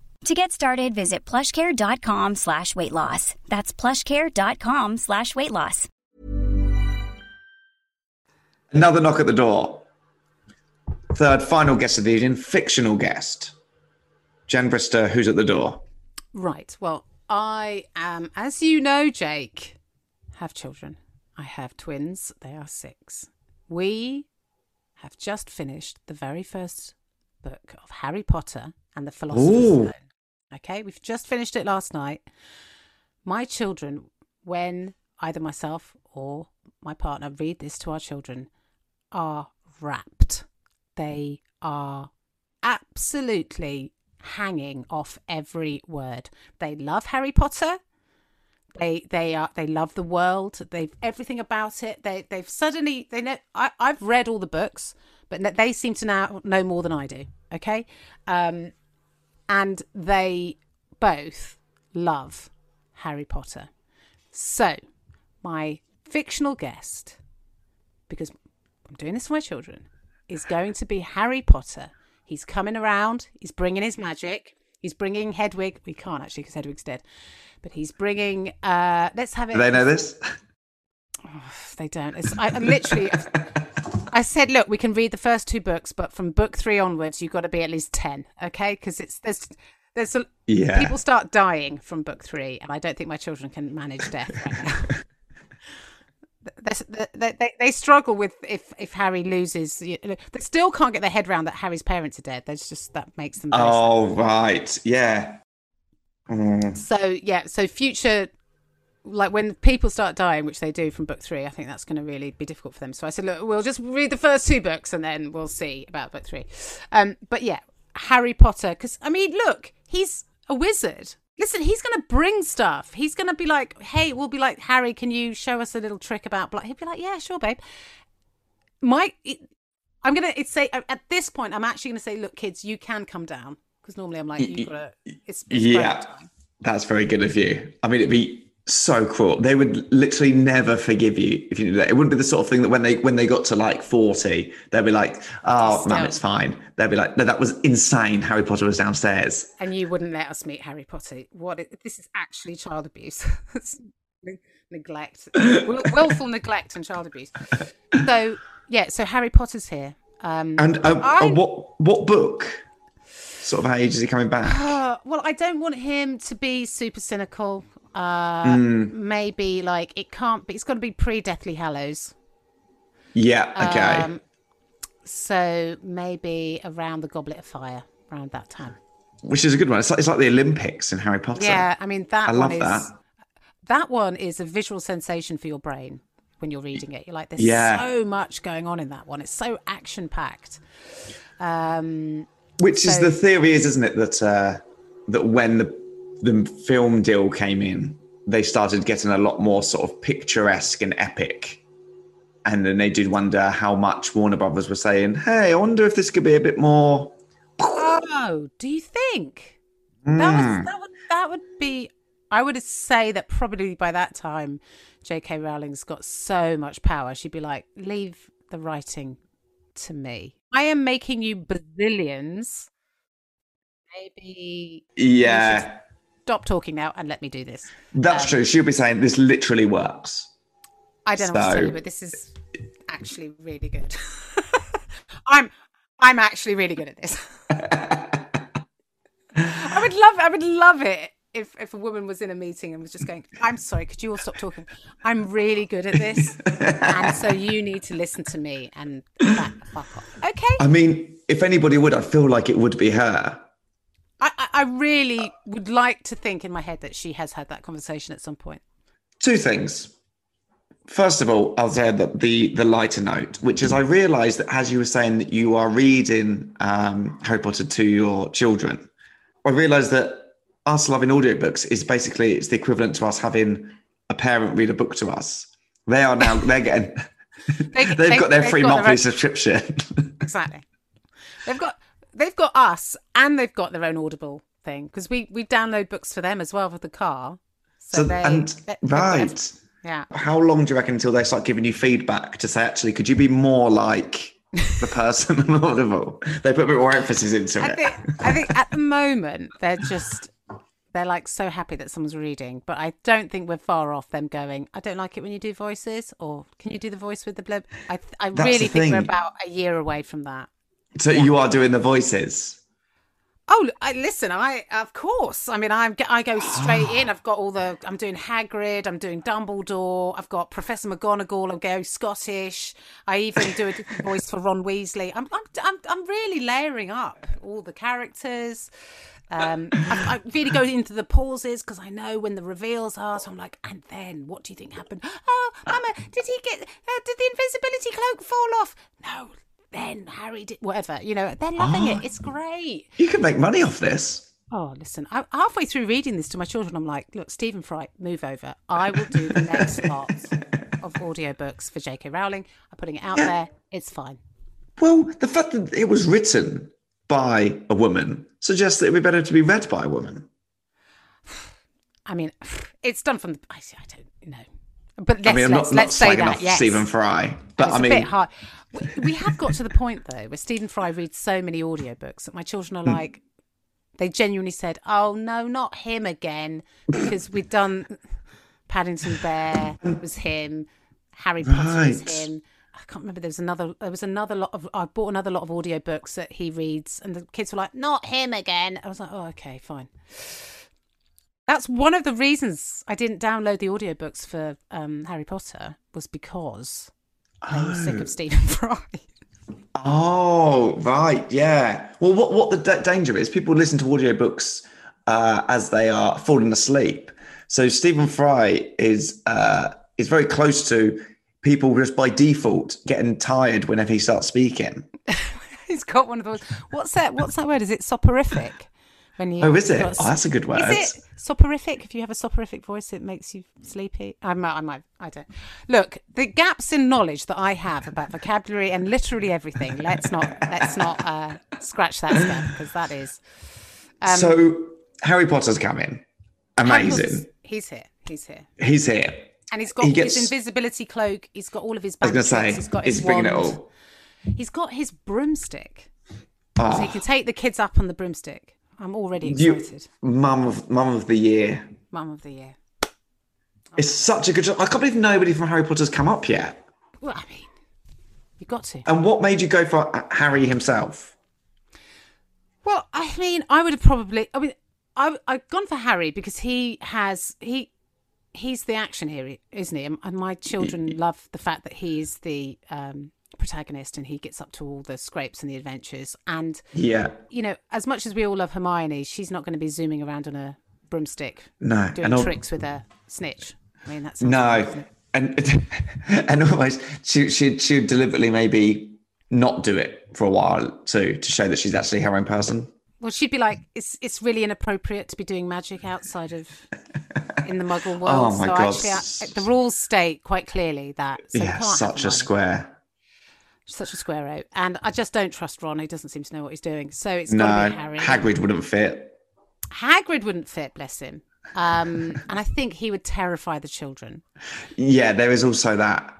To get started, visit plushcare.com slash weight loss. That's plushcare.com slash weight loss. Another knock at the door. Third, final guest of the evening, fictional guest. Jen Brister, who's at the door? Right. Well, I am, as you know, Jake, have children. I have twins. They are six. We have just finished the very first book of Harry Potter and the Philosopher's Ooh. Stone. Okay, we've just finished it last night. My children, when either myself or my partner read this to our children, are rapt. They are absolutely hanging off every word. They love Harry Potter. They they are they love the world. They've everything about it. They they've suddenly they know. I I've read all the books, but they seem to now know more than I do. Okay, um, and they both love Harry Potter. So my fictional guest, because I'm doing this for my children, is going to be Harry Potter. He's coming around. He's bringing his magic. He's bringing Hedwig. We can't actually because Hedwig's dead. But he's bringing. uh Let's have it. Do they know this? They don't. It's, I, I'm literally. I said, look, we can read the first two books, but from book three onwards, you've got to be at least ten, okay? Because it's there's there's a, Yeah. people start dying from book three, and I don't think my children can manage death right now. They, they, they, struggle with if if Harry loses. You know, they still can't get their head around that Harry's parents are dead. That's just that makes them. very sad. Oh, right. Yeah. Mm. So yeah, so future, like when people start dying, which they do from book three, I think that's going to really be difficult for them. So I said, look, we'll just read the first two books and then we'll see about book three. Um, but yeah, Harry Potter, because I mean, look, he's a wizard. Listen, he's going to bring stuff. He's going to be like, hey, we'll be like, Harry, can you show us a little trick about black? He'll be like, yeah, sure, babe. My, it, I'm gonna say at this point, I'm actually going to say, look, kids, you can come down because normally I'm like, you've got to. It's, it's Yeah. That's very good of you. I mean, it'd be so cruel. They would literally never forgive you if you did that. It wouldn't be the sort of thing that when they when they got to like forty, they'd be like, "Oh, Still. man, it's fine." They'd be like, "No, that was insane." Harry Potter was downstairs. and you wouldn't let us meet Harry Potter. What? This is actually child abuse. Neglect, Will, willful neglect, and child abuse. So yeah, so Harry Potter's here. Um, And uh, I- uh, what what book? Sort of age is he coming back? uh, well, I don't want him to be super cynical. Uh, Mm. Maybe like it can't be. It's got to be pre Deathly Hallows. Yeah. Okay. Um, so maybe around the Goblet of Fire, around that time. Which is a good one. It's like, it's like the Olympics in Harry Potter. Yeah, I mean that I love is that. that one is a visual sensation for your brain when you're reading it. You're like, there's Yeah. so much going on in that one. It's so action packed. Um, Which is the theory is, isn't it, that uh, that when the the film deal came in, they started getting a lot more sort of picturesque and epic. And then they did wonder how much Warner Brothers were saying, "Hey, I wonder if this could be a bit more." oh, do you think that Hmm. was that would that would be? I would say that probably by that time, J.K. Rowling's got so much power. She'd be like, leave the writing to me. I am making you bazillions. Maybe Yeah, stop talking now and let me do this. that's Um, true. She'll be saying this literally works. I don't know what to tell you, but this is actually really good. I'm I'm actually really good at this. I would love I would love it if if a woman was in a meeting and was just going, I'm sorry, could you all stop talking? I'm really good at this. and so you need to listen to me and back the fuck off. Okay. I mean, if anybody would, I feel like it would be her. I, I, really would like to think in my head that she has had that conversation at some point. Two things. First of all, I'll say that the the lighter note, which is I realised that as you were saying that you are reading um, Harry Potter to your children, I realised that us loving audiobooks is basically it's the equivalent to us having a parent read a book to us. They are now they're getting They, they've they- got their free their monthly own- subscription. Exactly. They've got they've got us and they've got their own Audible thing because we we download books for them as well for the car. So, so they and they- they've got every- right. yeah. How long do you reckon until they start giving you feedback to say, actually, could you be more like the person on Audible? They put a bit more emphasis into I it. think I think at the moment they're just they're like so happy that someone's reading, but I don't think we're far off them going. I don't like it when you do voices, or can you do the voice with the blib? I I That's really think we're about a year away from that. So you are doing the voices. Oh, I, listen, I of course. I mean, I'm I go straight in. I've got all the. I'm doing Hagrid. I'm doing Dumbledore. I've got Professor McGonagall. I'm going Scottish. I even do a voice for Ron Weasley. I'm I'm I'm, I'm really layering up all the characters. Um, I, I really go into the pauses because I know when the reveals are. So I'm like, and then what do you think happened? Oh, Mama, did he get? Uh, did the invisibility cloak fall off? No. Then Harry did whatever. You know, they're ah. loving it. It's great. You can make money off this. Oh, listen, I, halfway through reading this to my children, I'm like, look, Stephen Fry, move over. I will do the next lot of audiobooks for J.K. Rowling. I'm putting it out there. It's fine. Well, the fact that it was written by a woman suggests that it would be better to be read by a woman. I mean, it's done from the. I, I don't know. But let's, I mean, I'm let's, not, not let's say slagging that. off yes. Stephen Fry, but it's I a mean, bit hard. We, we have got to the point though where Stephen Fry reads so many audiobooks that my children are Hmm. like, they genuinely said, "Oh no, not him again," because we've done Paddington Bear was him, Harry Potter was him. I can't remember. There was another. There was another lot of. I bought another lot of audiobooks that he reads, and the kids were like, "Not him again." I was like, "Oh, okay, fine." That's one of the reasons I didn't download the audiobooks for um, Harry Potter was because I was sick of Stephen Fry. Oh, right, yeah. Well, what what the da- danger is? People listen to audiobooks uh, as they are falling asleep. So Stephen Fry is uh, is very close to people just by default getting tired whenever he starts speaking. He's got one of those. What's that? What's that word? Is it soporific? When you Oh, is it? Oh, that's a good word. Is it soporific? If you have a soporific voice, it makes you sleepy. I might. I might. I don't. Look, the gaps in knowledge that I have about vocabulary and literally everything. Let's not. Let's not uh, scratch that scab because that is. Um, so Harry Potter's coming. Amazing. He's here. He's here. He's here. And he's got He gets- his invisibility cloak. He's got all of his. I was going to say, he's got he's his bringing it all. He's got his broomstick, Oh, so he can take the kids up on the broomstick. I'm already you, excited. mum of mum of the year. Mum of the year. It's such a good job. I can't believe nobody from Harry Potter's come up yet. Well, I mean, you got to. And what made you go for uh, Harry himself? Well, I mean, I would have probably. I mean, I I've gone for Harry because he has he he's the action hero, isn't he? And and my children love the fact that he's the um, protagonist and he gets up to all the scrapes and the adventures. And Yeah. you know, as much as we all love Hermione, she's not going to be zooming around on a broomstick No. doing and tricks with a snitch. I mean, that's no, and and almost she she she deliberately maybe not do it for a while too to show that she's actually her own person. Well, she'd be like, "It's it's really inappropriate to be doing magic outside of in the Muggle oh world." Oh my so God. actually, I, the rules state quite clearly that. So yeah, such a square. Such a square out, and I just don't trust Ron. He doesn't seem to know what he's doing. So it's No, got to be Harry. Hagrid wouldn't fit. Hagrid wouldn't fit, bless him. Um, and I think he would terrify the children. Yeah, there is also that.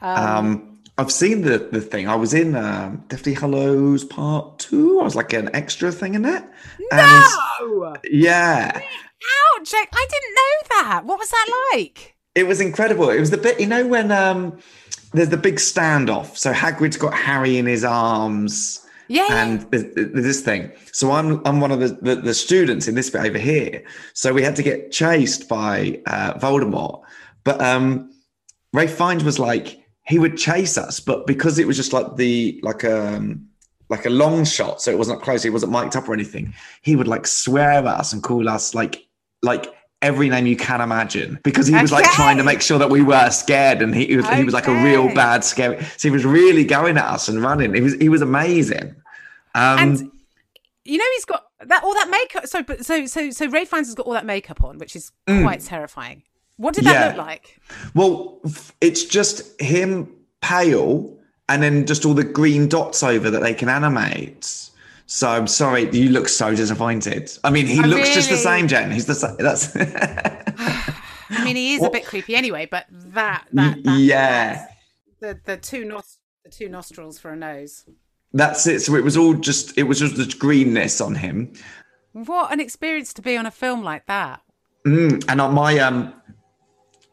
Um, Um, I've seen the the thing. I was in um, Deathly Hallows Part Two. I was like an extra thing in it. No. yeah, Ouch! I didn't know that. What was that like? it was incredible. It was the bit you know when um, there's the big standoff. So Hagrid's got Harry in his arms. Yeah, and there's, there's this thing. So I'm I'm one of the, the the students in this bit over here. So we had to get chased by uh, Voldemort, but um, Ralph Fiennes was like he would chase us, but because it was just like the like um like a long shot, so it wasn't close, he wasn't mic'd up or anything. He would like swear at us and call us like like every name you can imagine because he was like trying to make sure that we were scared and he, he was he was like a real bad scary so he was really going at us and running he was he was amazing um And you know he's got that all that makeup. So, but so so so Ralph Fiennes has got all that makeup on, which is quite terrifying. What did that Mm. Yeah. look like? well it's just him pale and then just all the green dots over that they can animate so I'm sorry, you look so disappointed. I mean, he I looks just the same, Jen. He's the same. That's I mean, he is a bit creepy anyway, but that that, that yeah. the the two nos- the two nostrils for a nose. That's it. So it was all just it was just the greenness on him. What an experience to be on a film like that. Mm, and on my um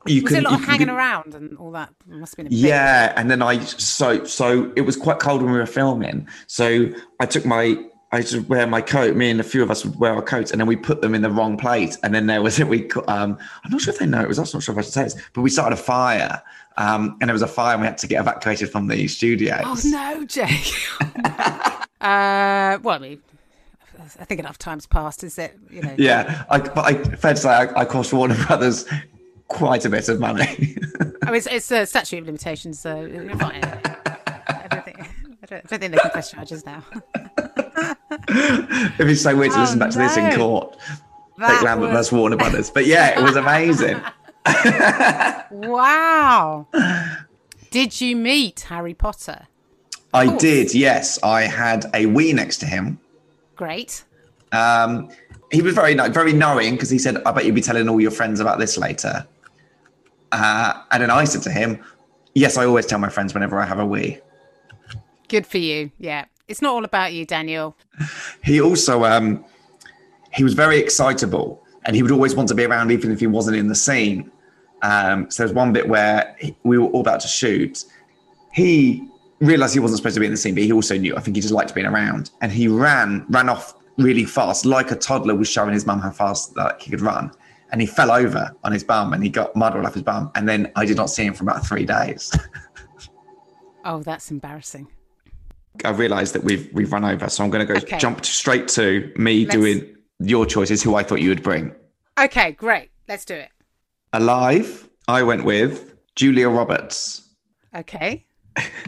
you Was can it a lot of hanging around and all that? It must have been. Yeah, and then I so so it was quite cold when we were filming. So I took my I just wear my coat. Me and a few of us would wear our coats, and then we put them in the wrong place. And then there was a we um I'm not sure if they know it was us. I'm not sure if I should say this, but we started a fire. Um, and there was a fire, and we had to get evacuated from the studio. Oh no, Jake. uh, well, I mean, I think enough time's passed. Is it? You know. Yeah, I, but I fair to say I, I cost Warner Brothers quite a bit of money. I mean, it's, it's a statute of limitations, so. I don't think. I don't, I don't think they can press charges now. It'd be so weird to Oh, listen back to this in court. That Lambert was- versus Warner Brothers. But yeah, it was amazing. Wow. Did you meet Harry Potter? I course. did, yes. I had a wee next to him. Great. Um, he was very very knowing because he said, "I bet you'll be telling all your friends about this later." Uh, and then I said to him, "Yes, I always tell my friends whenever I have a wee. Good for you. Yeah. It's not all about you, Daniel. He also um, he was very excitable, and he would always want to be around even if he wasn't in the scene. Um, so there's one bit where he, we were all about to shoot. He realized he wasn't supposed to be in the scene, but he also knew. I think he just liked being around, and he ran ran off really fast, like a toddler was showing his mum how fast like, he could run. And he fell over on his bum, and he got mud all off his bum. And then I did not see him for about three days. Oh, that's embarrassing. I realised that we've we've run over, so I'm going to go Okay. jump straight to me Let's- doing your choices. Who I thought you would bring. Okay, great. Let's do it. Alive, I went with Julia Roberts. Okay.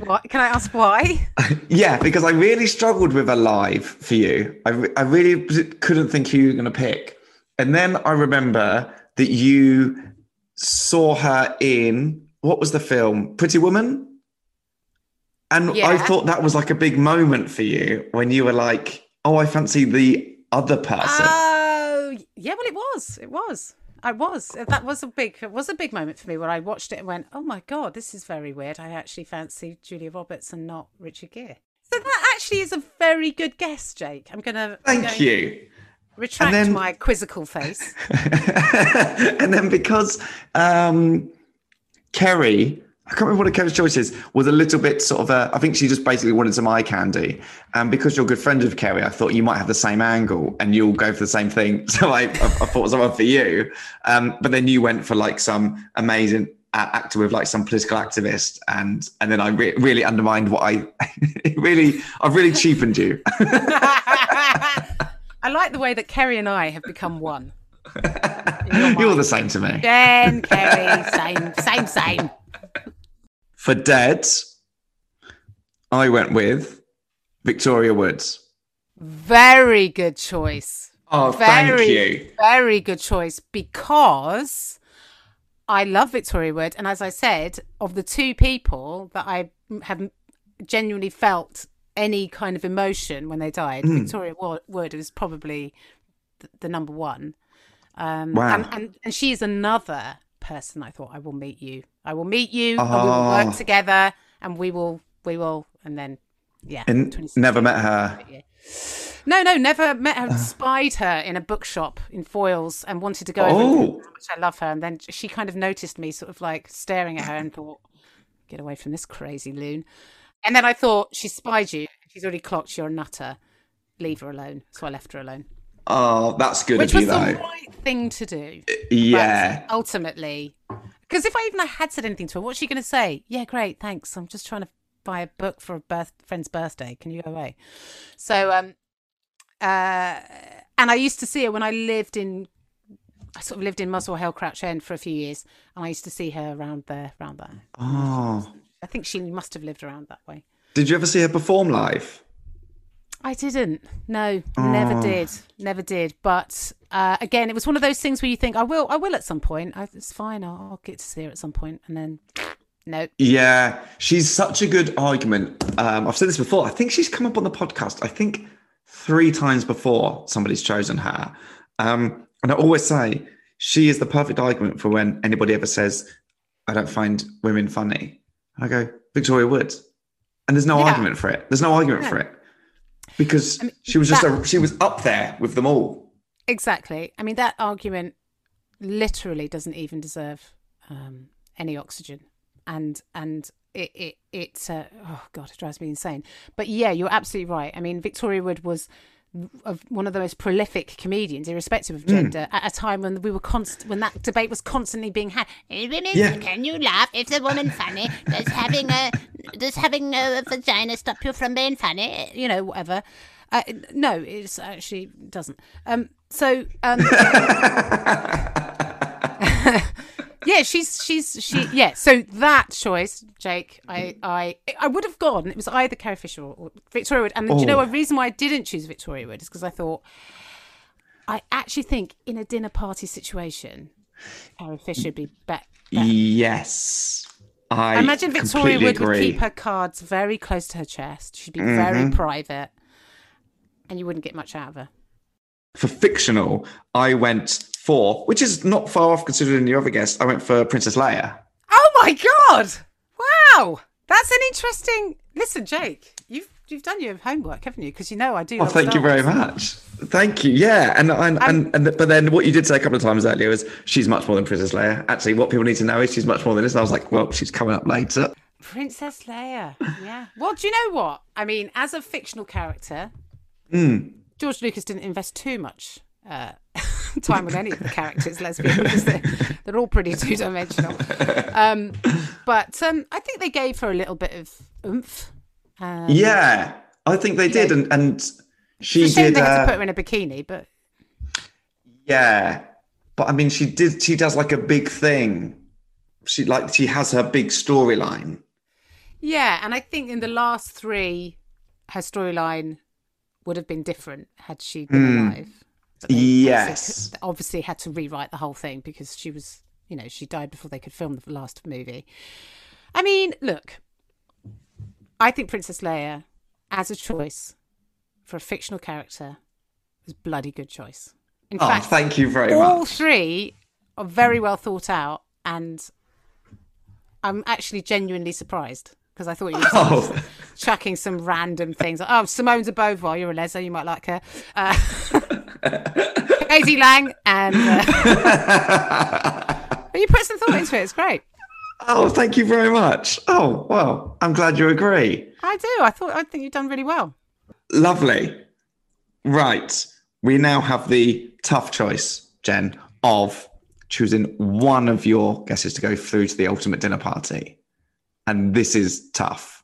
What? Can I ask why? Yeah, because I really struggled with Alive for you. I, re- I really couldn't think who you were going to pick. And then I remember that you saw her in what was the film? Pretty Woman? And I thought that was like a big moment for you when you were like, oh, I fancy the other person. Oh, yeah. Well, it was. It was. I was. That was a big. It was a big moment for me where I watched it and went, "Oh my god, this is very weird." I actually fancy Julia Roberts and not Richard Gere. So that actually is a very good guess, Jake. I'm gonna. I'm Thank going you. Retract then- my quizzical face. and then because um, Kerry, I can't remember what Kerry's choice is, was a little bit sort of a, I think she just basically wanted some eye candy. And because you're a good friend of Kerry, I thought you might have the same angle and you'll go for the same thing. So I, I, I thought someone for you. Um, but then you went for like some amazing actor with like some political activist. And and then I re- really undermined what I really, I've really cheapened you. I like the way that Kerry and I have become one. You're the same to me. Jen, Kerry, same, same, same. For dead, I went with Victoria Woods. Very good choice. Oh, very, thank you. Very good choice because I love Victoria Wood. And as I said, of the two people that I have genuinely felt any kind of emotion when they died, Hmm. Victoria Wo- Wood was probably the, the number one. Um, Wow. And, and, and she is another person I thought I will meet you. I will meet you and we will Oh. work together and we will, we will, and then, yeah. And never met her. No, no, never met her. spied her in a bookshop in Foyles and wanted to go over. Oh. Which I love her, and then she kind of noticed me, sort of like staring at her, and thought, "Get away from this crazy loon." And then I thought, "She spied you. She's already clocked. You're a nutter. Leave her alone." So I left her alone, Oh, that's good which of you, was the right thing to do. Yeah. But ultimately, because if I even I had said anything to her, what's she going to say? Yeah, great, thanks. I'm just trying to buy a book for a birth friend's birthday. Can you go away? So, um, uh, and I used to see her when I lived in. I sort of lived in Muswell Hill, Crouch End for a few years, and I used to see her around there, around there. Oh. I think she must have lived around that way. Did you ever see her perform live? I didn't. No, never did. Never did. But uh, again, it was one of those things where you think, I will, I will at some point. I, it's fine. I'll, I'll get to see her at some point. And then, no. Yeah, she's such a good argument. Um, I've said this before. I think she's come up on the podcast. I think three times before somebody's chosen her. Um, and I always say she is the perfect argument for when anybody ever says, "I don't find women funny." I go Victoria Woods. and there's no Yeah. argument for it. There's no argument No. for it because mean, she was just that- a, she was up there with them all. Exactly. I mean, that argument literally doesn't even deserve um, any oxygen. And, and, it it it uh, oh god it drives me insane but yeah you're absolutely right i mean victoria wood was of one of the most prolific comedians irrespective of gender at a time when we were const when that debate was constantly being had. "Eh, women, Yeah. can you laugh if the woman funny? Does having a does having a vagina stop you from being funny? You know whatever. Uh, no it actually doesn't. Um so um yeah she's she's she yeah so that choice jake i i i would have gone it was either carrie fisher or, or victoria wood and do you know Oh. a reason why i didn't choose victoria wood is because i thought i actually think in a dinner party situation carrie fisher would be better Yes, I, I imagine Victoria Wood would keep her cards very close to her chest. She'd be very Mm-hmm. private, and you wouldn't get much out of her. For fictional, I went for, which is not far off considering your other guest. I went for Princess Leia. Oh my god! Wow, that's an interesting. Listen, Jake, you've you've done your homework, haven't you? Because you know I do. Oh, thank you very much. Thank you. Yeah, and and, and and but then what you did say a couple of times earlier is she's much more than Princess Leia. Actually, what people need to know is she's much more than this. And I was like, well, she's coming up later. Princess Leia. Yeah. Well, do you know what? I mean, as a fictional character, Hmm. George Lucas didn't invest too much uh, time with any of the characters. Let's be honest, they're, they're all pretty two dimensional. Um, but um, I think they gave her a little bit of oomph. Um, yeah, I think they did, and and she It's a shame did. they had to Uh, put her in a bikini, but yeah, but I mean, she did. She does like a big thing. She like she has her big storyline. yeah. And I think in the last three, her storyline would have been different had she been hmm. alive. Yes. obviously, obviously had to rewrite the whole thing because she was, you know, she died before they could film the last movie. I mean, look, I think Princess Leia, as a choice for a fictional character, was a bloody good choice. In Oh, fact, thank you very much. all three are very well thought out, and I'm actually genuinely surprised because I thought you were Oh. Chucking some random things. Oh, Simone de Beauvoir, you're a leser, you might like her. Uh, k.d. lang, and uh, but you put some thought into it. It's great. Oh, thank you very much. Oh, well, I'm glad you agree. I do. I thought I think you've done really well. Lovely. Right. We now have the tough choice, Jen, of choosing one of your guesses to go through to the ultimate dinner party. And this is tough.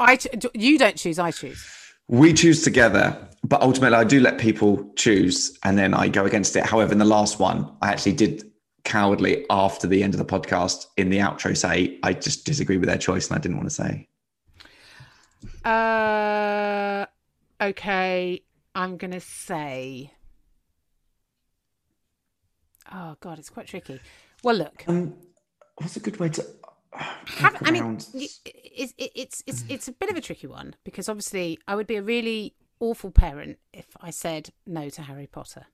I ch- you don't choose. I choose. We choose together, but ultimately I do let people choose and then I go against it. However, in the last one, I actually did cowardly after the end of the podcast in the outro say I just disagree with their choice and I didn't want to say. Uh, okay, I'm gonna say. Oh God, it's quite tricky. Well, look, Um, what's a good way to have, I mean, it's it's it's it's a bit of a tricky one because obviously I would be a really awful parent if I said no to Harry Potter.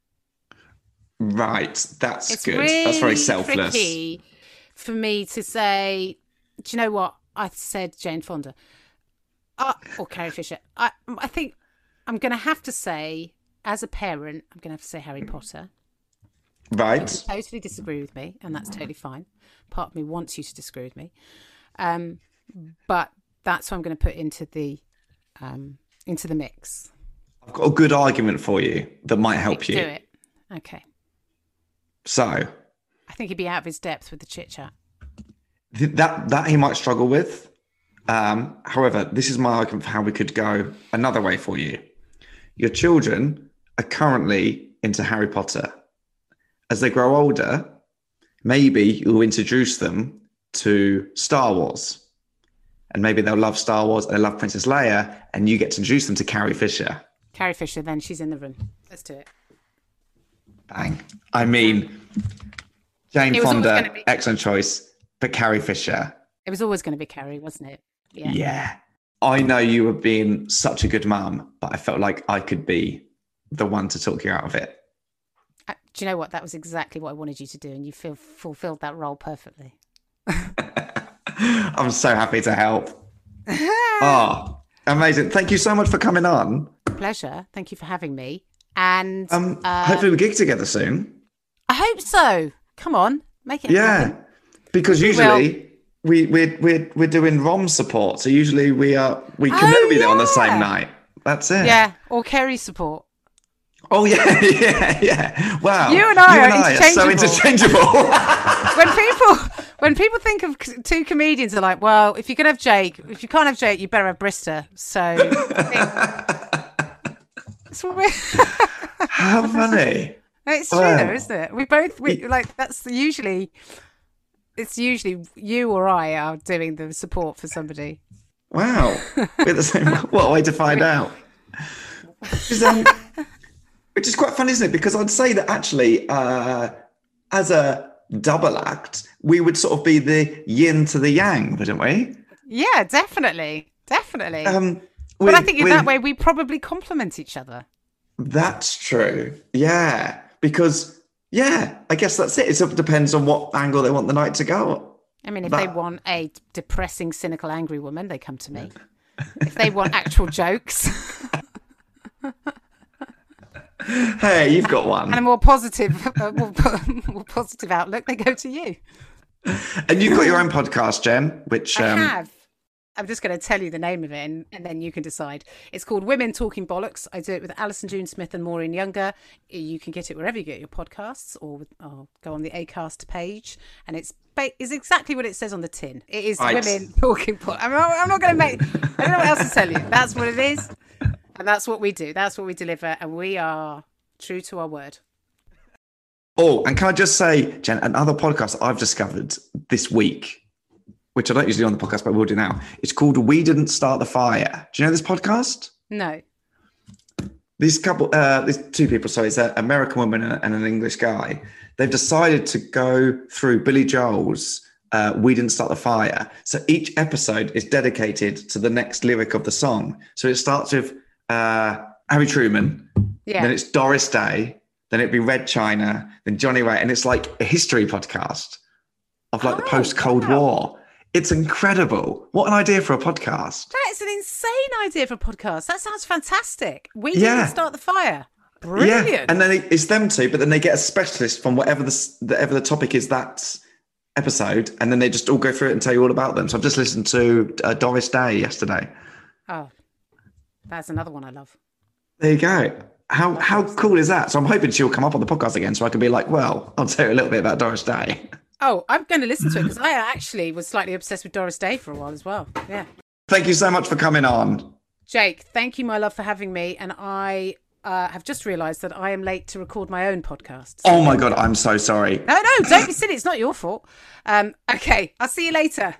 Right, that's It's good. really that's very selfless. tricky for me to say. Do you know what I said, Jane Fonda, uh, or Carrie Fisher? I I think I'm going to have to say, as a parent, I'm going to have to say Harry Potter. Right. Totally disagree with me, and that's totally fine. Part of me wants you to disagree with me, um, but that's what I'm going to put into the um, into the mix. I've got a good argument for you that might help you. Do it. Okay. So I think he'd be out of his depth with the chit chat. th- that that he might struggle with. Um, however, this is my argument for how we could go another way for you. Your children are currently into Harry Potter. As they grow older, maybe you'll introduce them to Star Wars. And maybe they'll love Star Wars and they love Princess Leia, and you get to introduce them to Carrie Fisher. Carrie Fisher, then she's in the room. Let's do it. Bang. I mean, Jane Fonda, be- excellent choice, but Carrie Fisher, It was always going to be Carrie, wasn't it? Yeah. yeah. I know you were being such a good mum, but I felt like I could be the one to talk you out of it. Do you know what? That was exactly what I wanted you to do, and you feel fulfilled that role perfectly. I'm so happy to help. oh, amazing. Thank you so much for coming on. Pleasure. Thank you for having me. And Um, uh, hopefully we gig together soon. I hope so. Come on, make it Yeah. happen. Because We usually we, we're, we're, we're doing ROM support. So usually we are, we can Oh, be there on the same night. That's it. Yeah, or Kerry support. Oh yeah, yeah, yeah. Wow. You and I are so interchangeable. when people when people think of two comedians, they're like, "Well, if you can have Jake, if you can't have Jake, you better have Brister." So it's what we- How funny. it's true, Wow. though, isn't it? We both we like that's usually it's usually you or I are doing the support for somebody. Wow. We're the same. What a way to find out. Um, which is quite fun, isn't it? Because I'd say that actually, uh, as a double act, we would sort of be the yin to the yang, wouldn't we? Yeah, definitely, definitely. Um, but I think in that way we probably complement each other. That's true. Yeah. Because, yeah, I guess that's it. It sort of depends on what angle they want the night to go. I mean, if they want a depressing, cynical, angry woman, they come to me. if they want actual jokes Hey, you've got one. and a more positive, more, more positive outlook, they go to you. And you've got your own podcast, Jen, which I um, have. I'm just going to tell you the name of it, and, and then you can decide. It's called Women Talking Bollocks. I do it with Alison June Smith and Maureen Younger. You can get it wherever you get your podcasts, or, with, or go on the Acast page, and it's is exactly what it says on the tin. It is Right. Women Talking Bollocks. I'm I'm not going to make. I don't know what else to tell you. That's what it is, and that's what we do. That's what we deliver, and we are true to our word. Oh, and can I just say, Jen, another podcast I've discovered this week, which I don't usually do on the podcast, but we'll do now. It's called We Didn't Start the Fire. Do you know this podcast? No. These couple, uh, these two people, so it's an American woman and and an English guy. They've decided to go through Billy Joel's uh, We Didn't Start the Fire. So each episode is dedicated to the next lyric of the song. So it starts with uh, Harry Truman, Yeah. then it's Doris Day, then it'd be Red China, then Johnnie Ray, and it's like a history podcast of like the Oh, post Cold wow. War. It's incredible. What an idea for a podcast. That is an insane idea for a podcast. That sounds fantastic. We Yeah. didn't start the fire. Brilliant. Yeah, and then it's them two, but then they get a specialist from whatever the whatever the topic is that episode, and then they just all go through it and tell you all about them. So I've just listened to uh, Doris Day yesterday. oh, that's another one I love. There you go. How how cool is that? So I'm hoping she'll come up on the podcast again, so I can be like, well, I'll tell you a little bit about Doris Day. Oh, I'm going to listen to it because I actually was slightly obsessed with Doris Day for a while as well. Yeah. Thank you so much for coming on. Jake, thank you, my love, for having me. And I uh, have just realised that I am late to record my own podcast. Oh my god, I'm so sorry. No, no, don't be silly. It's not your fault. Um, okay, I'll see you later.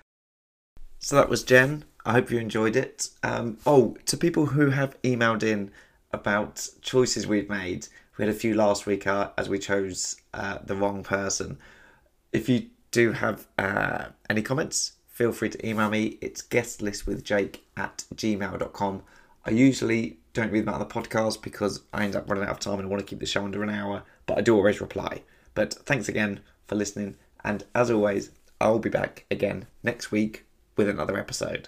So that was Jen. I hope you enjoyed it. Um, oh, to people who have emailed in about choices we've made, we had a few last week uh, as we chose uh, the wrong person. If you do have uh, any comments, feel free to email me. It's guestlistwithjake at gmail.com. I usually don't read them out of the podcast because I end up running out of time and I want to keep the show under an hour, but I do always reply. But thanks again for listening, and as always, I'll be back again next week with another episode.